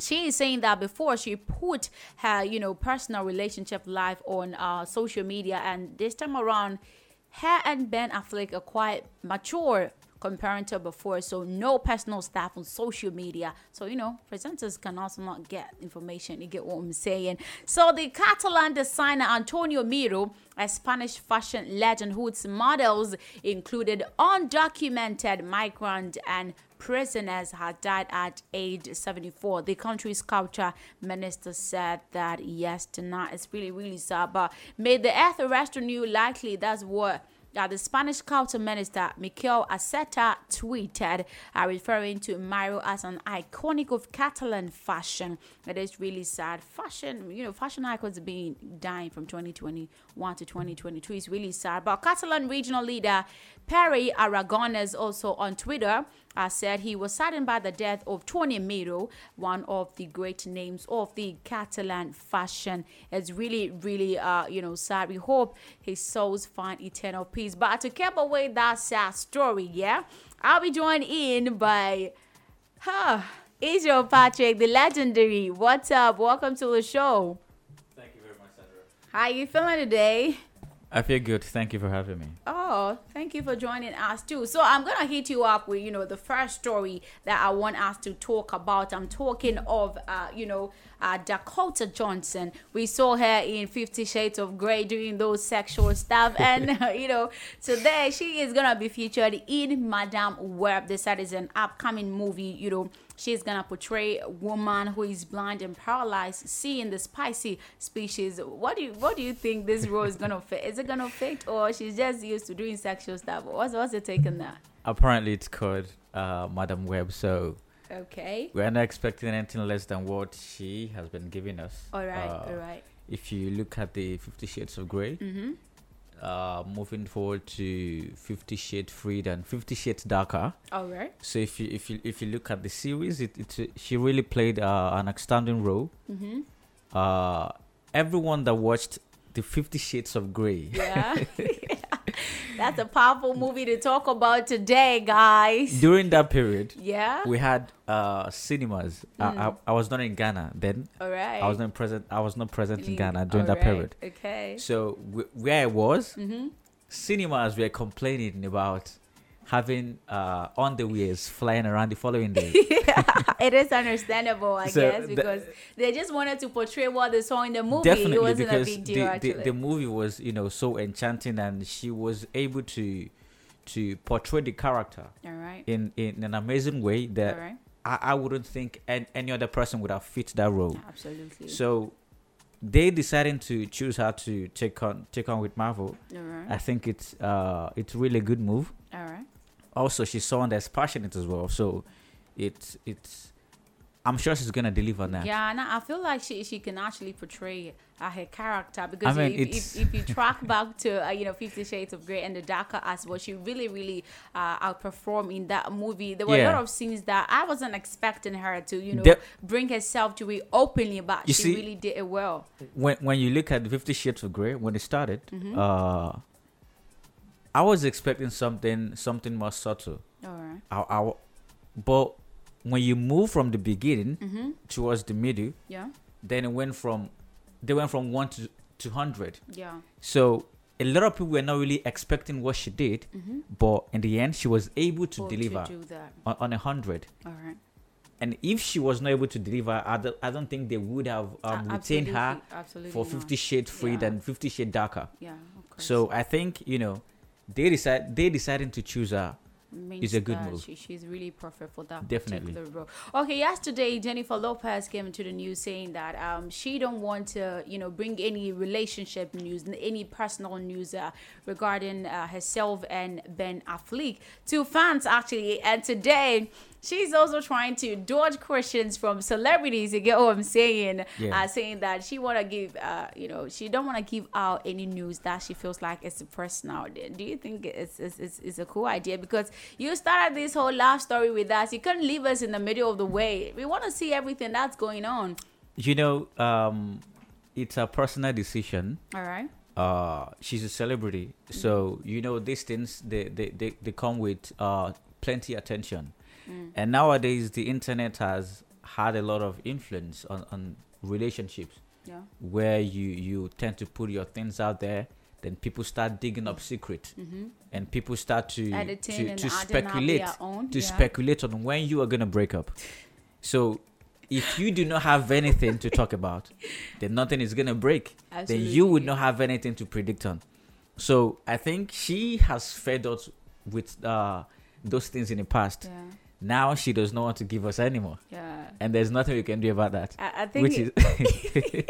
she is saying that before she put her you know personal relationship life on uh, social media and this time around her and ben affleck are quite mature comparing to before so no personal staff on social media so you know presenters can also not get information you get what i'm saying so the catalan designer antonio miro a spanish fashion legend whose models included undocumented migrant and prisoners had died at age 74. The country's culture minister said that yes, tonight is really, really sad. But may the earth rest on you likely. That's what uh, the Spanish culture minister Miquel Iceta tweeted, uh, referring to Miro as an iconic of Catalan fashion. It is really sad. Fashion, you know, fashion icons being dying from 2021 to 2022 is really sad. But Catalan regional leader Pere Aragones also on Twitter uh, said he was saddened by the death of Tony Miro, one of the great names of the Catalan fashion. It's really, really, uh, you know, sad. We hope his souls find eternal peace. But to keep away that sad story, yeah, I'll be joined in by, huh, Israel Patrick, the legendary. What's up? Welcome to the show. Thank you very much, Sandra. How are you feeling today? I feel good. Thank you for having me. Oh, thank you for joining us too. So I'm gonna hit you up with you know the first story that I want us to talk about. I'm talking of uh, you know uh, Dakota Johnson. We saw her in Fifty Shades of Grey doing those sexual stuff, and you know today she is gonna be featured in Madame Web. This that is an upcoming movie. You know she's gonna portray a woman who is blind and paralyzed seeing the spicy species what do you what do you think this role is gonna fit is it gonna fit or she's just used to doing sexual stuff what's what's your take on that Apparently, it's called uh, Madam Web, so okay we're not expecting anything less than what she has been giving us. All right, uh, all right. if you look at the Fifty Shades of Grey, Mhm. Uh, moving forward to Fifty Shades Freed and Fifty Shades Darker. All right. So if you if you if you look at the series, it, it she really played uh, an outstanding role. Mhm. Uh, everyone that watched the Fifty Shades of Grey. Yeah. That's a powerful movie to talk about today, guys. During that period, Yeah. we had uh, cinemas. I, I, Mm. I was not in Ghana then. Alright. I was not present. I was not present in Mm, Ghana during that alright, period. okay. So w- where I was, Mhm. cinemas were complaining about having uh, underwears flying around the following day. it is understandable, I So guess, the- because they just wanted to portray what they saw in the movie. Definitely, it wasn't a because big deal, the, the, actually. the movie was you know so enchanting, and she was able to to portray the character in, in an amazing way that Alright. I, I wouldn't think an, any other person would have fit that role. Absolutely. So they deciding to choose her to take on take on with Marvel. I think it's uh it's really a good move. All right. Also, she's someone that's passionate as well, so it's it's. I'm sure she's gonna deliver now. Yeah, and I I feel like she she can actually portray uh, her character because mean, if, if, if you track back to uh, you know Fifty Shades of Grey and the darker as well, she really really uh, outperformed in that movie. There were a lot of scenes that I wasn't expecting her to you know De- bring herself to it openly, but she see- really did it well. When when you look at Fifty Shades of Grey when it started, Mhm. uh, I was expecting something something more subtle. All right. I, I, but when you move from the beginning Mhm. towards the middle, Yeah. then it went from they went from one to to hundred. Yeah. So a lot of people were not really expecting what she did, Mhm. but in the end, she was able to to deliver that. on, a hundred. All right. And if she was not able to deliver, I don't, I don't think they would have um, retained her absolutely- for. Fifty Shades Freed Yeah. and Fifty Shades Darker. Yeah, of course. So I think you know they decide they deciding to choose her means is a good move. She, she's really perfect for that Definitely. particular role. Okay, yesterday Jennifer Lopez came into the news saying that um, she don't want to, you know, bring any relationship news, any personal news uh, regarding uh, herself and Ben Affleck to fans actually. And today. She's also trying to dodge questions from celebrities. You get what I'm saying? Yeah. Uh, saying that she want to give, uh, you know, she don't want to give out any news that she feels like it's personal. Do you think it's, it's, it's, it's a cool idea? Because you started this whole love story with us. You couldn't leave us in the middle of the way. We want to see everything that's going on. You know, um, it's a personal decision. All right. Uh, she's a celebrity, so Mm-hmm. you know these things they they, they, they come with uh plenty attention, Mm. and nowadays the internet has had a lot of influence on, on relationships. Yeah. Where you you tend to put your things out there, then people start digging up secret, Mhm. and people start to Editing to, to speculate to yeah. speculate on when you are gonna break up. So if you do not have anything to talk about, then nothing is gonna break. Then you would not have anything to predict on. So I think she has fed us with uh, those things in the past. Yeah. Now she does not want to give us anymore. Yeah. And there's nothing we can do about that. I, I think which it- is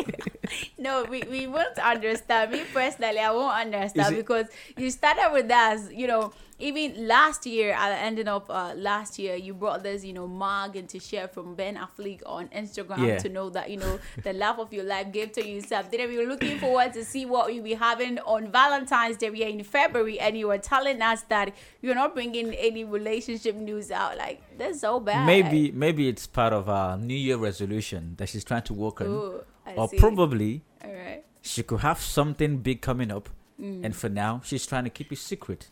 no, we, we won't understand. Me personally, I won't understand because you started with us, you know, even last year, I ended up uh, last year, you brought this, you know, mug and to share from Ben Affleck on Instagram Yeah. to know that, you know, the love of your life gave to yourself. Then we were looking forward to see what you'll be having on Valentine's Day. We are in February and you were telling us that you're not bringing any relationship news out. Like, that's so bad. maybe maybe it's part of a New Year resolution that she's trying to work on, Ooh, or see. probably All right. she could have something big coming up, Mm. and for now she's trying to keep it secret.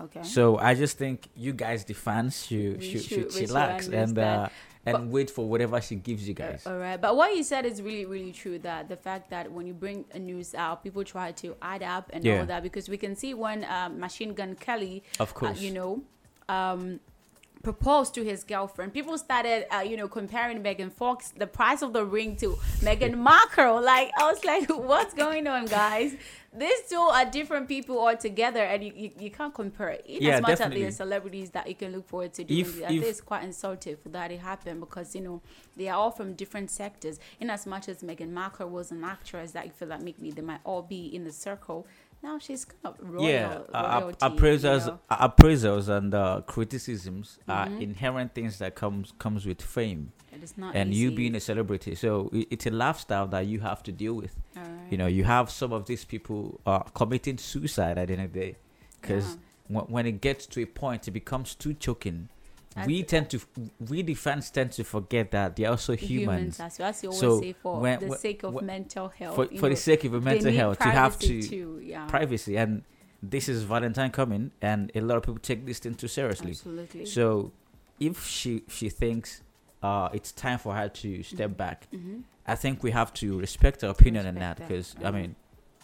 Okay. So I just think you guys, the fans, should should, should- should chillax and uh, and wait for whatever she gives you guys. All right, but what you said is really, really true. That the fact that when you bring a news out, people try to add up and Yeah. all that because we can see when um, Machine Gun Kelly, Of uh, course. you know, um, proposed to his girlfriend, people started, uh, you know, comparing Megan Fox, the price of the ring to Meghan Markle. Like I was like, what's going on, guys? These two are different people altogether, and you, you, you can't compare. it. In Yeah, as much as definitely. they are celebrities that you can look forward to doing, If- this, I think it's quite insulting for that it happened because you know they are all from different sectors. In as much as Meghan Markle was an actress that you feel like maybe they might all be in the circle, now she's kind of royal, yeah, uh, royalty, appraisals, you know. uh, appraisals, and uh, criticisms are Mhm. inherent things that comes comes with fame. It is not and you being a celebrity, so it's a lifestyle that you have to deal with. Alright. You know, you have some of these people uh, committing suicide at the end of the day, because when it gets to a point, it becomes too choking. we tend to, we the fans tend to forget that they're also humans. Humans, as you- as you always So say, for when- the sake of when- mental health, For, for the sake of mental health, you have to privacy too, yeah. privacy, and this is Valentine coming, and a lot of people take this thing too seriously. Absolutely. So, if she she thinks uh, it's time for her to step back, Mhm. I think we have to respect her opinion on that Respect because I mean,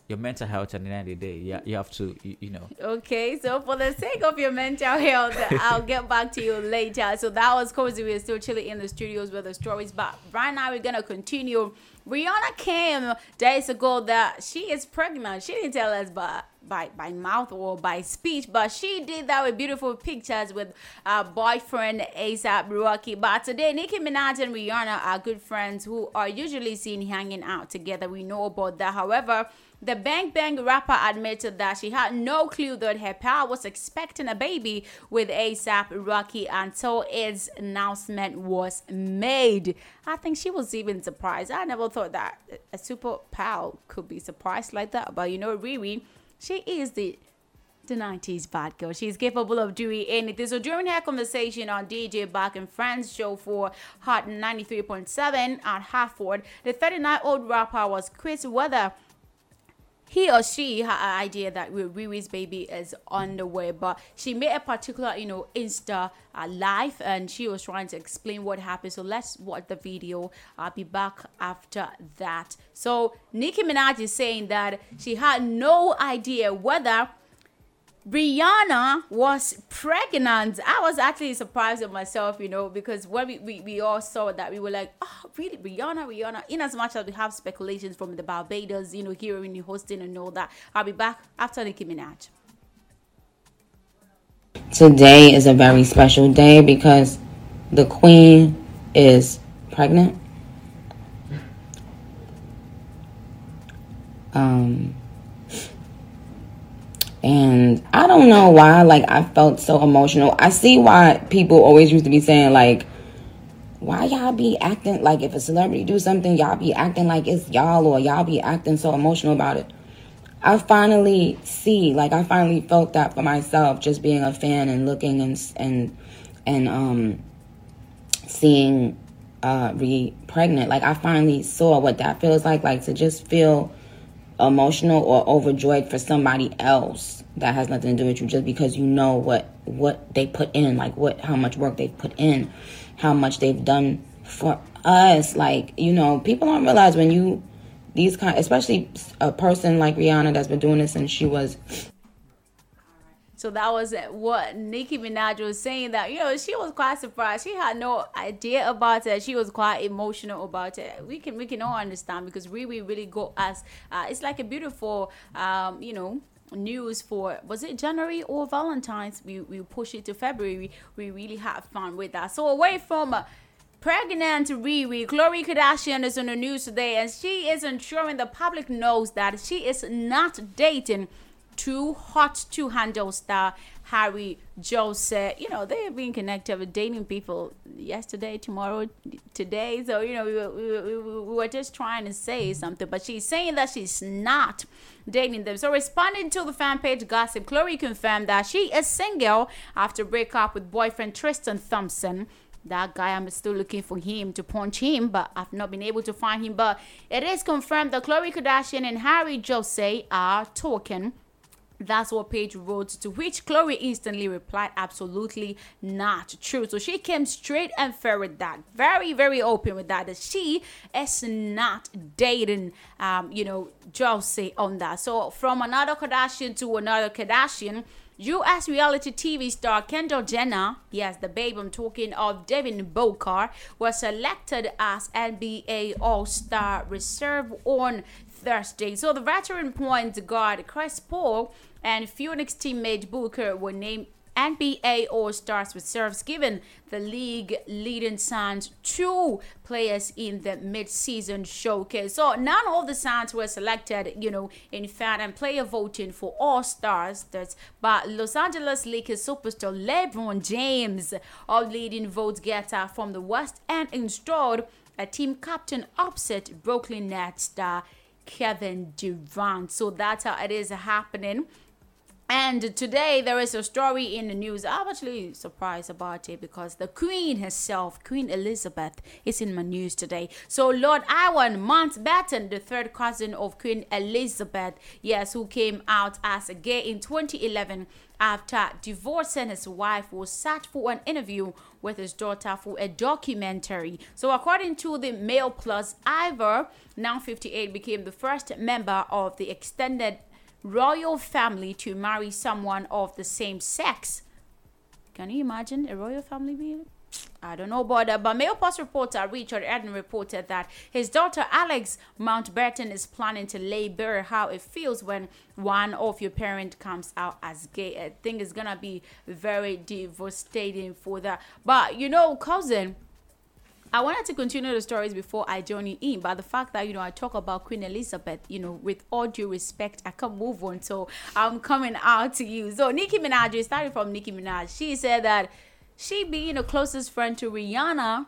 your mental health at the end of the day, yeah, you have to you, you know. Okay, so for the sake of your mental health, I'll get back to you later. So that was Cozy. We're still chilling in the studios with the stories, but right now we're gonna continue. Rihanna came days ago that she is pregnant. She didn't tell us by by, mouth or by speech, but she did that with beautiful pictures with her boyfriend ASAP Rocky. But today, Nicki Minaj and Rihanna are good friends who are usually seen hanging out together. We know about that. However, the Bang Bang rapper admitted that she had no clue that her pal was expecting a baby with ASAP Rocky until its announcement was made. I think she was even surprised. I never thought that a super pal could be surprised like that. But you know, Riri, she is the the 90s bad girl. She's capable of doing anything. So during her conversation on DJ Back and Friends show for Hot 93.7 at Hartford, the 39-year-old rapper was Chris whether he or she had an idea that Riri's baby is on the way, but she made a particular, you know, Insta uh, live and she was trying to explain what happened. So let's watch the video. I'll be back after that. So Nicki Minaj is saying that she had no idea whether Rihanna was pregnant. I was actually surprised at myself, you know, because when we, we, we all saw that, we were like, oh, really? Rihanna, Rihanna. In as much as we have speculations from the Barbados, you know, here hearing the hosting and all that. I'll be back after Nicki Minaj. Today is a very special day because the queen is pregnant. Um, and I don't know why, like, I felt so emotional. I see why people always used to be saying, like, why y'all be acting like if a celebrity do something, y'all be acting like it's y'all or y'all be acting so emotional about it. I finally see, like, I finally felt that for myself, just being a fan and looking and and and um seeing uh re pregnant. Like, I finally saw what that feels like, like to just feel emotional or overjoyed for somebody else that has nothing to do with you just because you know what what they put in like what how much work they've put in how much they've done for us. Like you know people don't realize when you these kind especially a person like rihanna that's been doing this since she was So that was what Nicki Minaj was saying that, you know, she was quite surprised. She had no idea about it. She was quite emotional about it. We can we can all understand because Riri really got us. Uh, it's like a beautiful, um, you know, news for was it January or Valentine's? We we push it to February. We, we really had fun with that. So away from. Uh, Pregnant Riri, Khloe Kardashian is on the news today, and she is ensuring the public knows that she is not dating too hot to handle star Harry Jowsey. You know, they have been connected with dating people yesterday, tomorrow, today. So, you know, we were, we, were, we were just trying to say something, but she's saying that she's not dating them. So, responding to the fan page gossip, Khloe confirmed that she is single after break up with boyfriend Tristan Thompson that guy i'm still looking for him to punch him but i've not been able to find him but it is confirmed that khloe Kardashian and Harry Jowsey are talking that's what page wrote, to which Khloe instantly replied, absolutely not true. So she came straight and fair with that. Very, very open with that. That she is not dating, um, you know, Jowsey on that. So from another Kardashian to another Kardashian, U.S. reality TV star Kendall Jenner, yes, the babe I'm talking of, Devin Booker, was selected as NBA All-Star reserve on Thursday. So the veteran point guard Chris Paul and Phoenix teammate Booker were named NBA All Stars reserves, given the league leading Suns two players in the mid-season showcase. So none of the Suns were selected, you know, in fan and player voting for All Stars. That's but Los Angeles Lakers superstar LeBron James, all leading vote getter from the West, and installed a team captain opposite Brooklyn Nets star Kevin Durant. So that's how it is happening. And today there is a story in the news. I'm actually surprised about it because the Queen herself, Queen Elizabeth, is in my news today. So Lord Ivar Mountbatten, the third cousin of Queen Elizabeth, yes, who came out as a gay in 2011 after divorcing his wife, was sat for an interview with his daughter for a documentary. So according to the Mail Plus, Ivar, now 58, became the first member of the extended royal family to marry someone of the same sex. Can you imagine a royal family being? I don't know, but, uh, but Mail Post reporter Richard Eden reported that his daughter Alex Mountbatten is planning to lay bare how it feels when one of your parent comes out as gay. I think it's gonna be very devastating for that. But you know, cousin, I wanted to continue the stories before I join you in, but the fact that you know I talk about Queen Elizabeth, you know, with all due respect, I can't move on. So I'm coming out to you. So Nicki Minaj, started from Nicki Minaj. She said that she being the closest friend to Rihanna,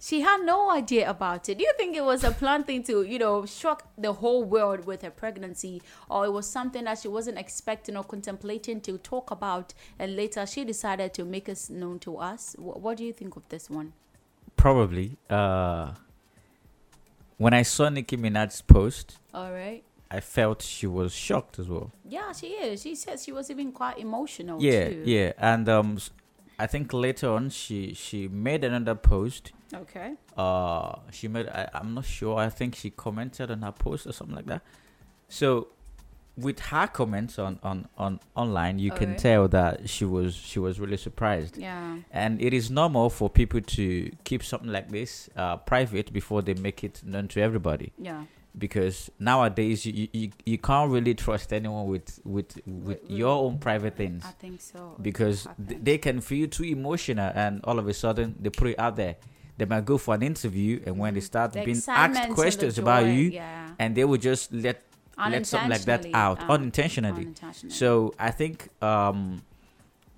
she had no idea about it. Do you think it was a planned thing to, you know, shock the whole world with her pregnancy, or it was something that she wasn't expecting or contemplating to talk about, and later she decided to make us known to us? What, what do you think of this one? Probably. Uh, when I saw Nicki Minaj's post, All right. I felt she was shocked as well. Yeah, she is. She said she was even quite emotional yeah, too. yeah, and um, I think later on she she made another post. Okay. Uh, she made. I, I'm not sure. I think she commented on her post or something like that. So, with her comments on on on online, you can tell that she was she was really surprised. Yeah. And it is normal for people to keep something like this uh, private before they make it known to everybody. Yeah. Because nowadays you, you, you can't really trust anyone with with with your own private things. I think so. Because th- they can feel too emotional, and all of a sudden they put it out there. They might go for an interview, and when they start The being asked questions about you, yeah. and they will just let let something like that out um, unintentionally. unintentionally. So I think um,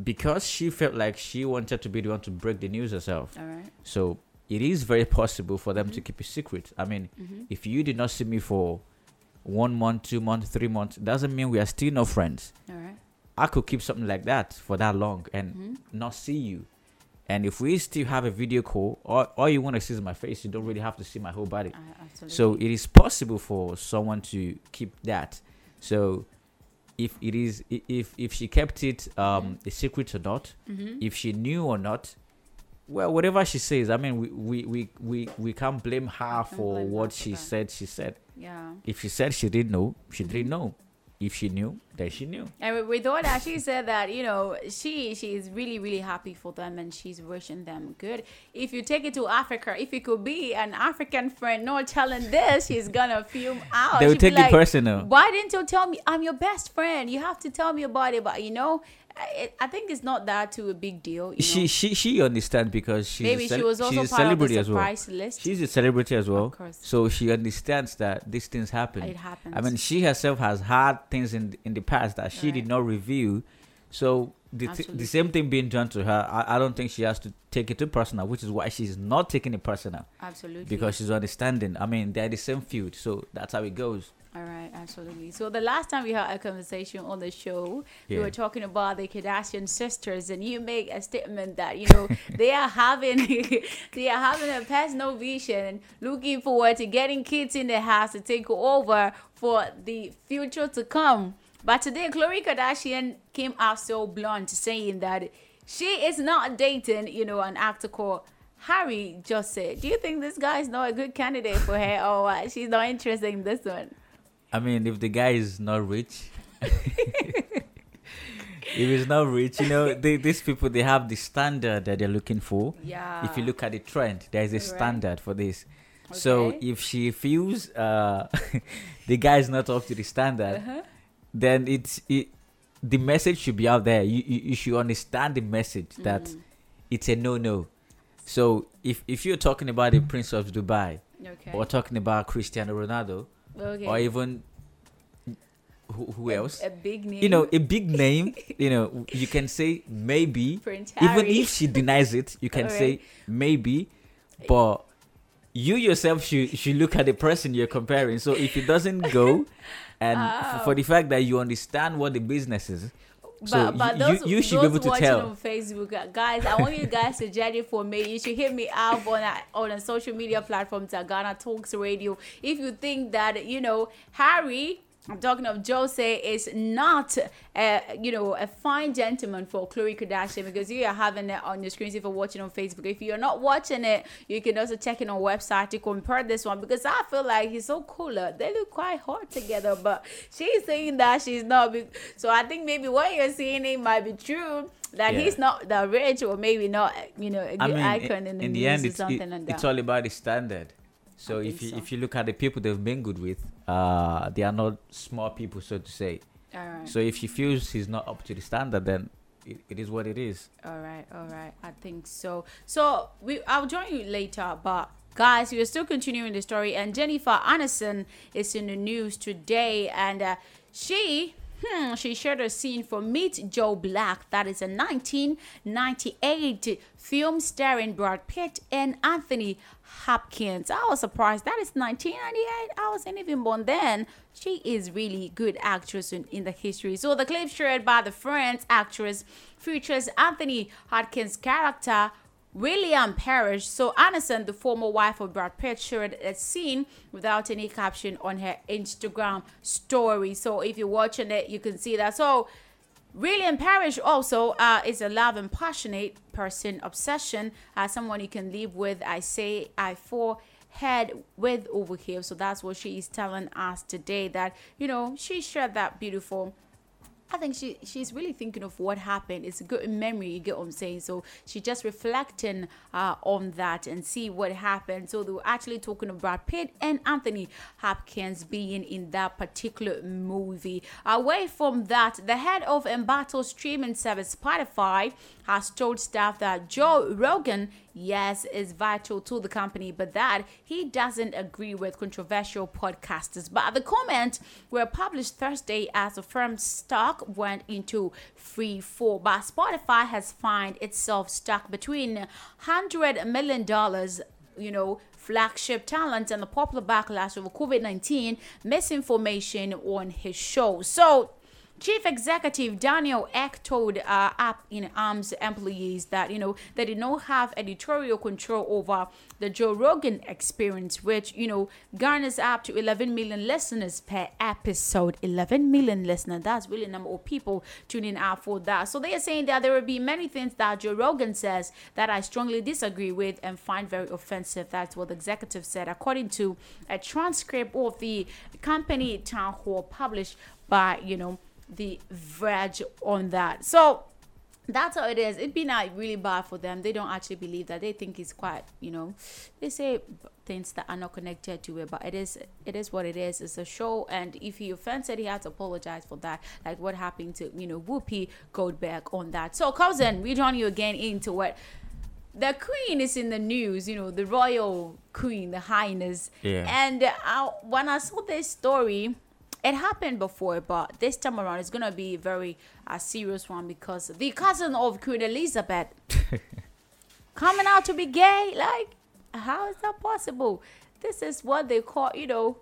because she felt like she wanted to be the one to break the news herself. Alright. So it is very possible for them to keep it secret. I mean, Mhm. if you did not see me for one month, two months, three months, doesn't mean we are still no friends. Alright. I could keep something like that for that long and Mhm. not see you. And if we still have a video call, all, all you want to see is my face, you don't really have to see my whole body. So it is possible for someone to keep that. So if it is if if she kept it um a secret or not, Mhm. if she knew or not, well whatever she says, I mean we we we we, we can't blame her for blame what for she that. said she said. Yeah. If she said she didn't know, she didn't know. If she knew, then she knew. And with- all that, she said that you know she she is really really happy for them and she's wishing them good. If you take it to Africa, if it could be an African friend not telling this, she's gonna fume out. They will She'd take it personal. Why didn't you tell me? I'm your best friend. You have to tell me about it. But you know, I, I think it's not that too a big deal. You she know? she she understands because she's Maybe a she was also she's a part of the celebrity as well. list. She's a celebrity as well, of course. so she understands that these things happen. It happens. I mean, she herself has had things in in the past that she did not reveal. So the th- the same thing being done to her, I, I don't think she has to take it too personal, which is why she's not taking it personal. Absolutely. Because she's understanding. I mean, they're the same field, so that's how it goes. All right, absolutely. So the last time we had a conversation on the show, we were talking about the Kardashian sisters, and you make a statement that you know they are having they are having a personal vision, looking forward to getting kids in the house to take over for the future to come. But today, Khloe Kardashian came out so blunt, saying that she is not dating, you know, an actor called Harry Jowsey. Do you think this guy is not a good candidate for her, or what? she's not interested in this one? I mean, if the guy is not rich, if he's not rich, you know, they, these people they have the standard that they're looking for. Yeah. If you look at the trend, there is a Right. standard for this. Okay. So if she feels uh, the guy is not up to the standard, Uh-huh. then it's it the message should be out there. You you, you should understand the message that Mm. it's a no no. So if if you're talking about the Prince of Dubai, Okay. or talking about Cristiano Ronaldo, Okay. or even who, who else? a big name. You know, a big name. you know, you can say maybe. Prince Even if she denies it, you can say maybe, but you yourself should should look at the person you're comparing. So if it doesn't go, and f- oh. for the fact that you understand what the business is, so but, but those, you, you should be those able to watching tell. on Facebook, guys, I want you guys to judge it for me. You should hit me up on a, on a social media platform, Ghana Talks Radio. If you think that you know Harry. I'm talking of Jowsey is not, uh, you know, a fine gentleman for Khloe Kardashian because you are having it on your screens if you're watching on Facebook. If you're not watching it, you can also check it on website to compare this one because I feel like he's so cooler. They look quite hot together, but she's saying that she's not. be- So I think maybe what you're saying it might be true that Yeah. he's not that rich or maybe not, you know, a good I mean, icon i- in the in news the end, or it's, something it- like it's all about the standard. So if you so. if you look at the people they've been good with, uh, they are not small people, so to say. Alright. So if he feels he's not up to the standard, then it, it is what it is. All right, all right. I think so. So we, I'll join you later, but guys, we're still continuing the story. And Jennifer Aniston is in the news today, and uh, she. Hmm, she shared a scene from Meet Joe Black. That is a 1998 film starring Brad Pitt and Anthony Hopkins. I was surprised. That is 1998. I wasn't even born then. She is really good actress in, in the history. So the clip shared by the French actress features Anthony Hopkins' character William Parrish. So Aniston, the former wife of Brad Pitt, shared a scene without any caption on her Instagram story. So if you're watching it, you can see that. So William Parrish also uh, is a love and passionate person, obsession, uh, someone you can live with. I say I for head with over here. So that's what she is telling us today. That you know she shared that beautiful. I think she she's really thinking of what happened. It's a good memory, you get what I'm saying. So she just reflecting uh, on that and see what happened. So they were actually talking about Pitt and Anthony Hopkins being in that particular movie. Away from that, the head of Embattled streaming service Spotify has told staff that Joe Rogan, yes, is vital to the company, but that he doesn't agree with controversial podcasters. But the comments were published Thursday as the firm's stock went into free fall. But Spotify has found itself stuck between $100 million you know, flagship talent and the popular backlash over COVID 19 misinformation on his show. So, Chief Executive Daniel Ek told uh, App in Arms employees that you know they did not have editorial control over the Joe Rogan experience, which you know garners up to 11 million listeners per episode. 11 million listeners. That's really a number of people tuning out for that. So they are saying that there will be many things that Joe Rogan says that I strongly disagree with and find very offensive. That's what the executive said, according to a transcript of the company town hall published by you know the Verge on that. So that's how it is. It'd be not really bad for them. They don't actually believe that. They think it's quite, you know, they say things that are not connected to it, but it is it is what it is. It's a show, and if he offended, he had to apologize for that. Like what happened to you know Whoopi Goldberg on that. So cousin, we join you again into what the queen is in the news. You know, the royal queen, the highness. Yeah. And uh, when I saw this story, it happened before, but this time around it's gonna be a very uh, serious one because the cousin of Queen Elizabeth coming out to be gay. Like, how is that possible? This is what they call, you know,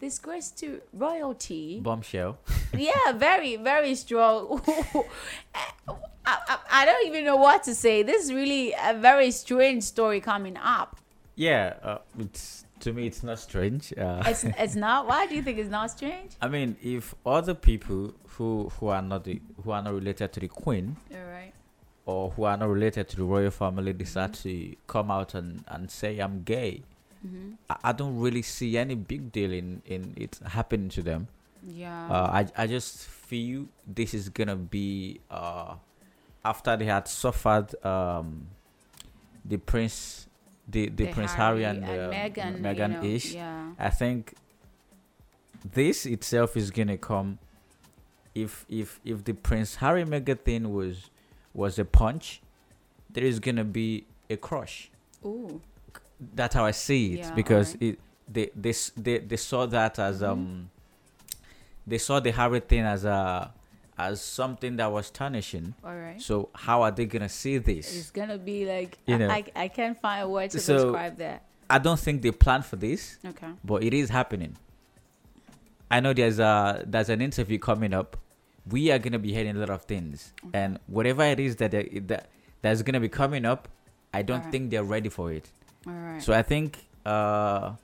disgrace to royalty. Bombshell. yeah, very, very strong. I, I, I don't even know what to say. This is really a very strange story coming up. Yeah, uh, it's to me it's not strange. Uh, It's, it's not. Why do you think it's not strange? I mean, if other people who who are not the, who are not related to the queen All right. or who are not related to the royal family decide to come out and, and say I'm gay, Mhm. I, I don't really see any big deal in, in it happening to them. Yeah. Uh, I I just feel this is gonna be uh after they had suffered um the prince the the, The prince Harry, Harry and, and uh, Meghan, you know, ish. yeah. I think this itself is gonna come if if if the Prince Harry Meghan thing was was a punch, there is gonna be a crush. Ooh. That's how I see it Yeah, because alright. it they, they they they saw that as Mhm. um they saw the Harry thing as a as something that was tarnishing. Alright. So how are they gonna see this? It's gonna be like You I, know. I, I can't find a word to So, describe that. I don't think they planned for this. Okay. But it is happening. I know there's a there's an interview coming up. We are gonna be hearing a lot of things, and whatever it is that they- that that's gonna be coming up, I don't Alright. think they're ready for it. Alright. So I think uh,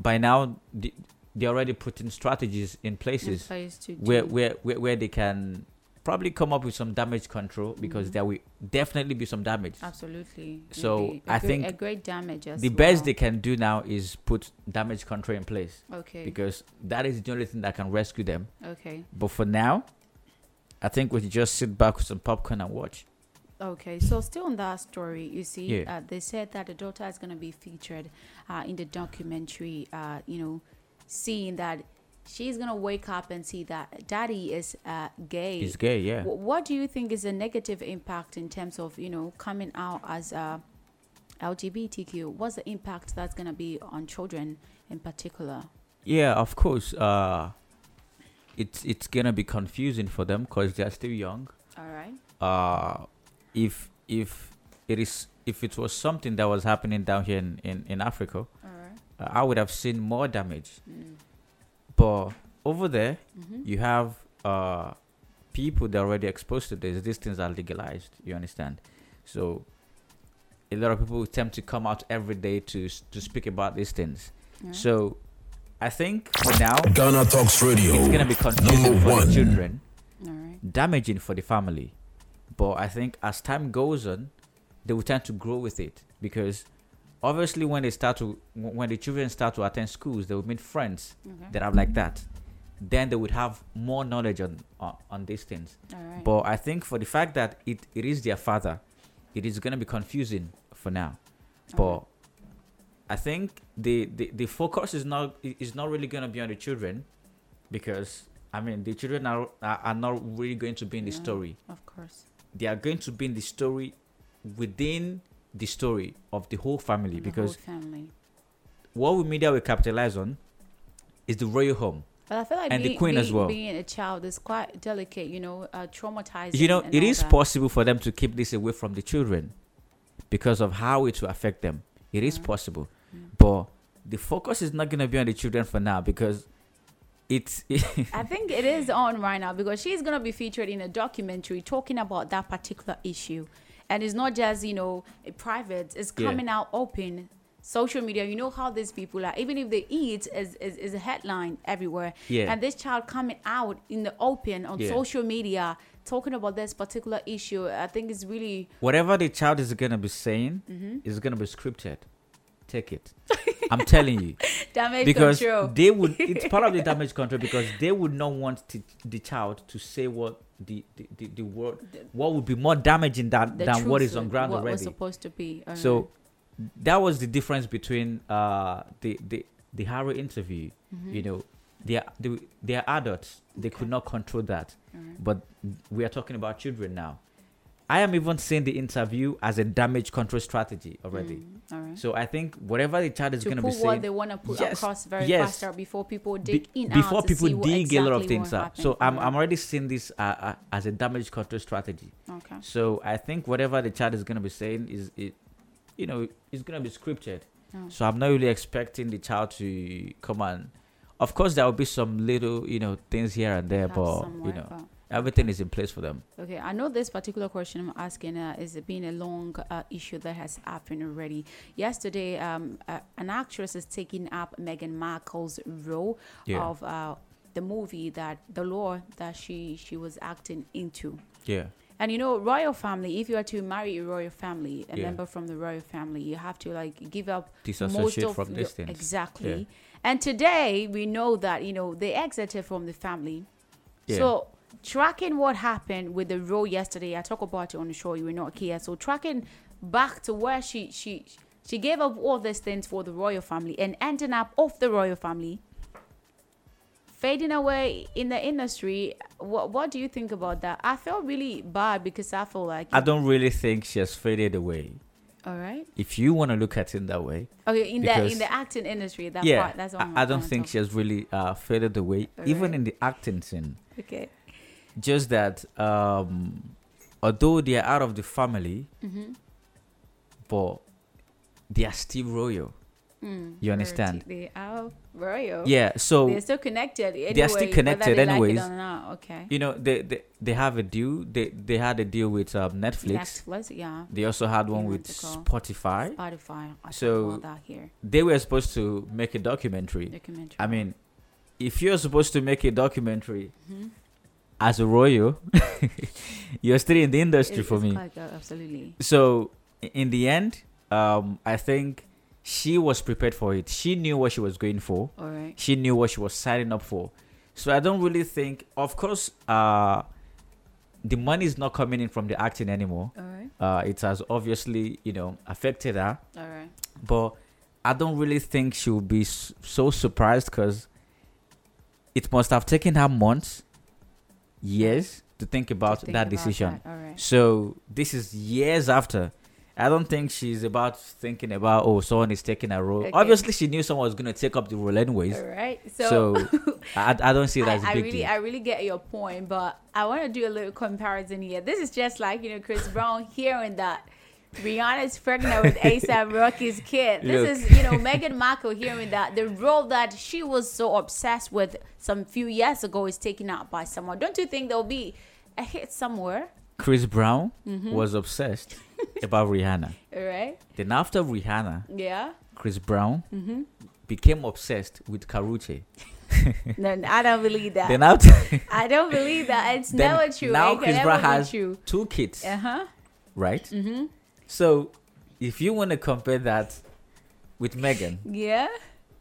by now the, they're already putting strategies in places place where, where where where they can probably come up with some damage control because Mhm. there will definitely be some damage. Absolutely. So I great- think a great damage the best they can do now is put damage control in place. Okay. Because that is the only thing that can rescue them. Okay. But for now, I think we should just sit back with some popcorn and watch. Okay, so still on that story, you see, Yeah. uh, they said that the daughter is going to be featured uh, in the documentary. Uh, you know, seeing that she's to wake up and see that daddy is uh, gay. He's gay, yeah. Wh- what do you think is a negative impact in terms of you know coming out as uh, LGBTQ? What's the impact that's to be on children in particular? Yeah, of course. Uh, it's it's gonna be confusing for them because they're still young. All right. Uh, if if it is if it was something that was happening down here in in, in Africa, I would have seen more damage. Mm. But over there, Mhm. you have uh people that are already exposed to this. These things are legalized. You understand? So a lot of people attempt to come out every day to to speak about these things. Yeah. So I think for now, Ghana Talks Radio, It's gonna be confusing number for one. the children, Alright. damaging for the family. But I think as time goes on, they will tend to grow with it because obviously when they start to when the children start to attend schools, they will meet friends Okay. that are like that. Then they would have more knowledge on on, on these things. But I think for the fact that it, it is their father, it is gonna be confusing for now. But I think the, the, the focus is not is not really gonna be on the children because I mean the children are are, are not really going to be in the story. Of course. They are going to be in the story within the story of the whole family The because whole family. what we media will capitalize on is the royal home. But I feel like and being, the queen being, as well. being a child is quite delicate, you know, uh, traumatizing. you know it is that. possible for them to keep this away from the children because of how it will affect them it is possible but the focus is not going to be on the children for now because it's I think it is on right now because she's gonna be featured in a documentary talking about that particular issue, and it's not just you know private. It's Yeah. coming out open. Social media, you know how these people are. Even if they eat, is is, is a headline everywhere. Yeah. And this child coming out in the open on Yeah. social media talking about this particular issue, I think is really whatever the child is going to be saying Mhm. is going to be scripted take it i'm telling you Damage because control. they would it's part of the damage control because they would not want to, the child to say what the the, the, the word what would be more damaging than, the than what is on ground what already was supposed to be. Alright. so that was the difference between uh the the the Harry interview. Mhm. You know, they are they, they are adults. They could not control that. Alright. But we are talking about children now. I am even seeing the interview as a damage control strategy already. Mm, alright. So I think whatever the child is going to be saying, what they want to put Yes, across very yes. faster before people Be- dig in before people dig a lot of things up. So I'm. I'm already seeing this uh, uh, as a damage control strategy. Okay. So I think whatever the child is going to be saying is it, you know, it's going to be scripted. Oh. So I'm not really expecting the child to come and. Of course, there will be some little, you know, things here and there, Have but you know, but- everything is in place for them. Okay, I know this particular question I'm asking uh, is being a long uh, issue that has happened already. Yesterday, um, uh, an actress is taking up Meghan Markle's role Yeah. of uh, the movie that the law that she she was acting into. Yeah. And you know, royal family. If you are to marry a royal family, a Yeah. member from the royal family, you have to like give up most Disassociate of from your- things. Exactly. Yeah. And today we know that you know they exited from the family. Yeah. So tracking what happened with the role yesterday, I talk about it on the show. You were not here. So tracking back to where she she she gave up all these things for the royal family and ending up off the royal family fading away in the industry. What What do you think about that? I feel really bad because I feel like I don't really think she has faded away. All right. If you want to look at it in that way. Okay, in the in the acting industry, that yeah, part. That's what I'm I, I don't think she has really uh, faded away, even Alright. in the acting scene. Okay. Just that, um, although they are out of the family, Mhm. but they are still royal. Mm, You understand? They are royal. Yeah, so they're still connected. Anyway, they are still connected, they like anyways. not, okay. You know, they, they they have a deal. They they had a deal with um, Netflix. Netflix, yeah. They also had one with Spotify. Spotify. I so that here. they were supposed to make a documentary. Documentary. I mean, if you're supposed to make a documentary Mhm. As a royal, you're still in the industry It's- for me. quite, uh, absolutely. So in the end, um, I think she was prepared for it. She knew what she was going for. Alright. She knew what she was signing up for. So I don't really think. Of course, uh, the money is not coming in from the acting anymore. Alright. Uh, it has obviously, you know, affected her. Alright. But I don't really think she would be so surprised because it must have taken her months, years to think about think that about decision. that. So this is years after. I don't think she's about thinking about oh someone is taking a role. Okay. Obviously, she knew someone was gonna take up the role anyways. Alright, So, so- I, I don't see it I, as a I big really, deal. I really get your point, but I want to do a little comparison here. This is just like you know Chris Brown hearing that Rihanna's pregnant with ASAP Rocky's kid. This is you know Meghan Markle hearing that the role that she was so obsessed with some few years ago is taken out by someone. Don't you think there'll be a hit somewhere? Chris Brown Mhm. was obsessed about Rihanna. All right. Then after Rihanna, Yeah. Chris Brown Mhm. became obsessed with Karrueche. No, I don't believe that. Then after I don't believe that. It's never true. Now Chris Brown has two kids, Uh huh. right? Mhm. So if you want to compare that with Megan, Yeah.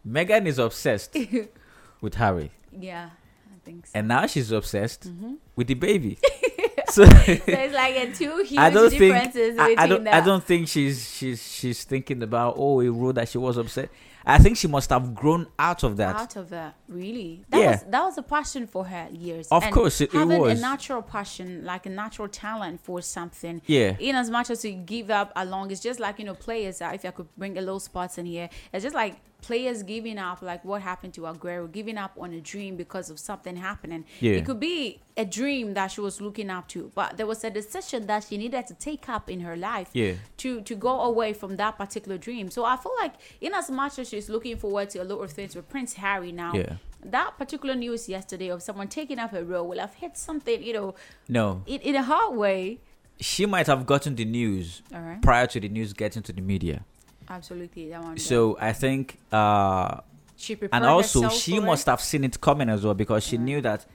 Megan is obsessed with Harry, Yeah. I think so. and now she's obsessed Mhm. with the baby. so, So it's like a two huge I don't think differences I, I between don't. I don't think she's she's she's thinking about oh a role that she was upset. I think she must have grown out of that. out of that really that Yeah. was that was a passion for her years Of And course, it- it having was. a natural passion like a natural talent for something Yeah. in as much as you give up along it's just like you know players uh, if i could bring a little spots in here it's just like players giving up like what happened to aguero giving up on a dream because of something happening Yeah. it could be a dream that she was looking up to but there was a decision that she needed to take up in her life Yeah. to to go away from that particular dream. So I feel like in as much as she's looking forward to a lot of things with Prince Harry now, Yeah. that particular news yesterday of someone taking up a role will have hit something, you know, No, in, in a hard way. she might have gotten the news prior to the news getting to the media. Absolutely, that one. So I think, uh, She prepared and also she must it. have seen it coming as well because she knew that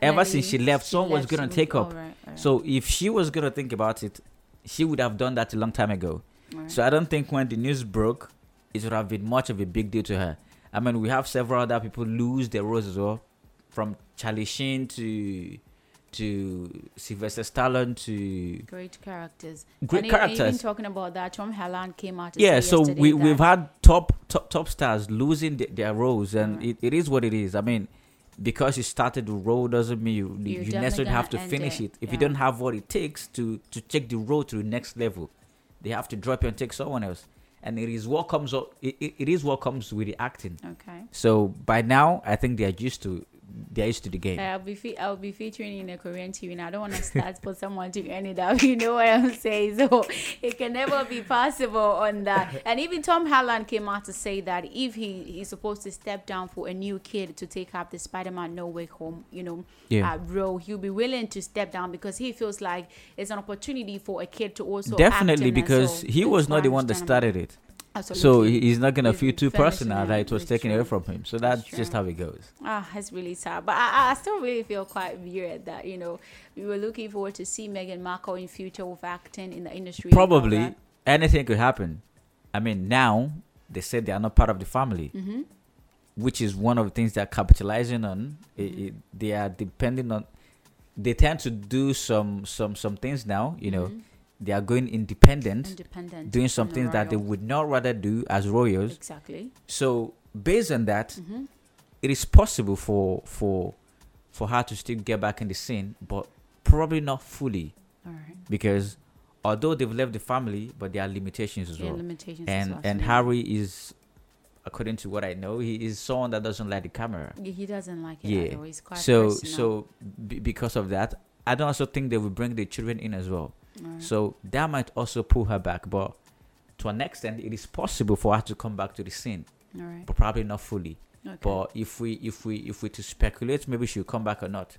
ever since she left, she someone was gonna take up. So if she was gonna think about it, she would have done that a long time ago. So I don't think when the news broke, it would have been much of a big deal to her. I mean, we have several other people lose their roles as well, from Charlie Sheen to to Sylvester Stallone to Great characters. Great and e- Even characters. talking about that, Tom Holland came out. Yeah so we, we've had top top top stars losing th- their roles and mm. it, it is what it is i mean because you started the role doesn't mean you, you, You're necessarily have to finish it, it if you don't have what it takes to to take the role to the next level they have to drop you and take someone else and it is what comes up it, it, it is what comes with the acting Okay. so by now i think they are used to they're used to the game I'll be fe- I'll be featuring in a Korean TV. and I don't want to start for someone to end it up. You know what I'm saying? So it can never be possible on that. And even Tom Holland came out to say that if he he's supposed to step down for a new kid to take up the Spider-Man No Way Home, you know, Yeah. uh, role, he'll be willing to step down because he feels like it's an opportunity for a kid to also definitely in because So he was not the one that started it Absolutely. he- he's not gonna feel too personal that it was taken away from him so that's just how it goes Ah, it's really sad. But I, I still really feel quite weird that, you know, we were looking forward to see Meghan Markle in future with acting in the industry. probably anything could happen. I mean, now they said they are not part of the family, Mhm. which is one of the things they're capitalizing on. Mm-hmm. I- they are depending on. They tend to do some some some things now. You know, Mhm. They are going independent, Independent doing some things that they would not rather do as royals. Exactly. So based on that, Mhm. it is possible for for for her to still get back in the scene, but probably not fully. Because although they've left the family, but there are limitations as Yeah, well. limitations and well, and. Harry is, according to what I know, he is someone that doesn't like the camera. He doesn't like it Yeah. at all. He's quite so personal. so b- because of that, I don't also think they will bring the children in as well. So that might also pull her back, but to an extent, it is possible for her to come back to the scene, but probably not fully. Okay. But if we if we if we to speculate, maybe she'll come back or not.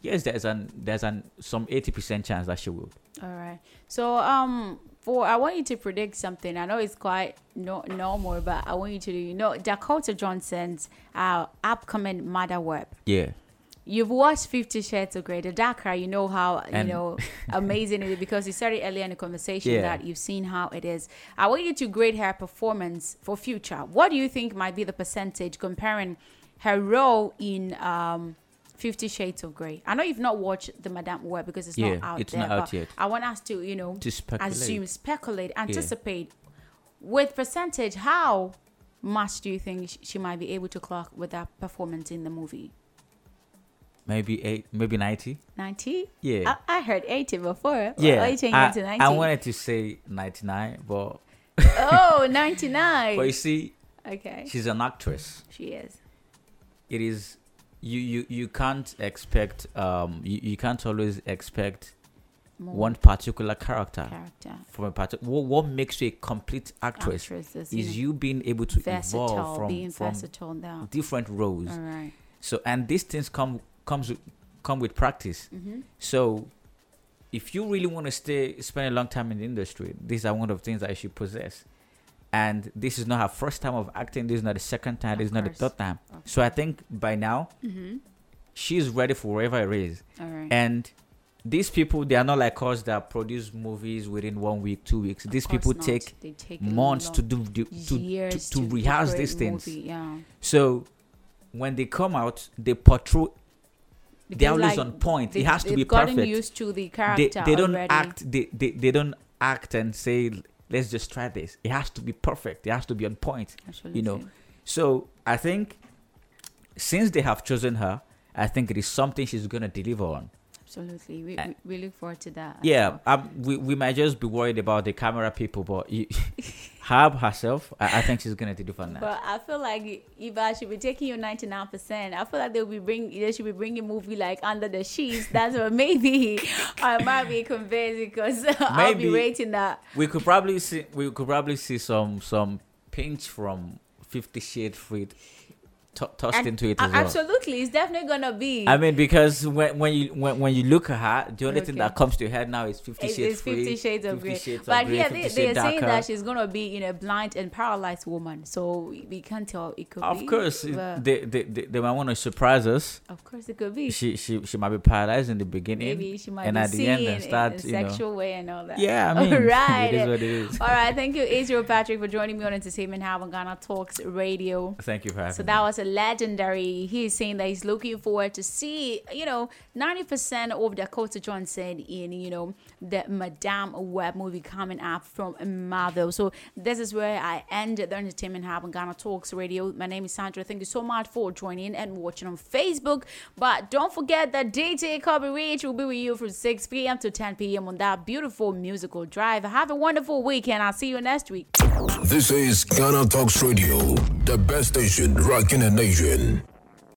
Yes, there's an there's an some eighty percent chance that she will. All right. So um for I want you to predict something. I know it's quite no normal, but I want you to do you know Dakota Johnson's uh upcoming Madame Web. Yeah. You've watched Fifty Shades of Grey, the Dakar. You know how And- you know amazing it is because you said it earlier in the conversation Yeah. that you've seen how it is. I want you to grade her performance for future. What do you think might be the percentage comparing her role in um Fifty Shades of Grey? I know you've not watched the Madame Web because it's Yeah, not out it's there. not out yet. I want us to you know To speculate. assume, speculate, Yeah. anticipate. With percentage, how much do you think she might be able to clock with that performance in the movie? Maybe eight, maybe ninety. 90? Yeah. I, I heard 80 before. Yeah, Why you changing I, to 90? I wanted to say ninety nine, but oh, 99. but you see, Okay. she's an actress. She is. It is you you you can't expect um you, you can't always expect More one particular character, character. from a particular. What, what makes you a complete actress, Actress is, you you being able to versatile, evolve from, being from versatile now. different roles. All right. So and these things come comes with, come with practice. Mhm. So if you really want to stay spend a long time in the industry, these are one of the things that you should possess. And this is not her first time of acting. This is not the second time. Of this is not the third time. So I think by now Mhm. she's ready for wherever it is. Right. And these people, they are not like us that produce movies within one week, two weeks. These people take, They take months to do to, to, to, to rehearse these things. movie, yeah. So when they come out, they portray. They Because, are always like, on point. they- It has to be gotten perfect. used to the They, character they don't already. act. They, they they don't act and say, "Let's just try this." It has to be perfect. It has to be on point. You know. So I think since they have chosen her, I think it is something she's gonna deliver on. Absolutely. We, Uh, we, we look forward to that. Yeah, well. um, we, we might just be worried about the camera people, but you, Hab herself, I, I think she's gonna do on that. But I feel like Eva should be taking you ninety nine percent. I feel like they'll be bring they should be bringing movie like Under the Sheets. That's what maybe I might be convinced because I'll be Maybe- rating that. we could probably see we could probably see some some pinch from Fifty Shades Freed tossed And- into it as well. Absolutely, it's definitely gonna be. I mean, because when when you when, when you look at her, the only thing that comes to your head now is Fifty Shades it's Fifty Freed, Shades of 50 Grey. Shades of But Grey, here 50 they, Shades they're saying that she's gonna be in a blind and paralyzed woman. So we, we can't tell. It could Of be. course, it- they, they, they, they might want to surprise us. of course, it could be. She she she might be paralyzed in the beginning, Maybe she might and be at the end, in and start a you know. sexual way and all that. Yeah, I mean, all right. it is what it is. All right, thank you, Israel Patrick, for joining me on Entertainment Hub on Ghana Talks Radio. Thank you for having So me. that was a legendary. He's saying that he's looking forward to see, you know, 90% of Dakota Johnson in, you know, the Madame Web movie coming up from Marvel. So this is where I end the Entertainment Hub on Ghana Talks Radio. My name is Sandra. Thank you so much for joining and watching on Facebook. But don't forget that DJ Kobe Rich will be with you from 6 p.m. to 10 p.m. on that beautiful musical drive. Have a wonderful weekend. I'll see you next week. This is Ghana Talks Radio, the best station rocking 内卷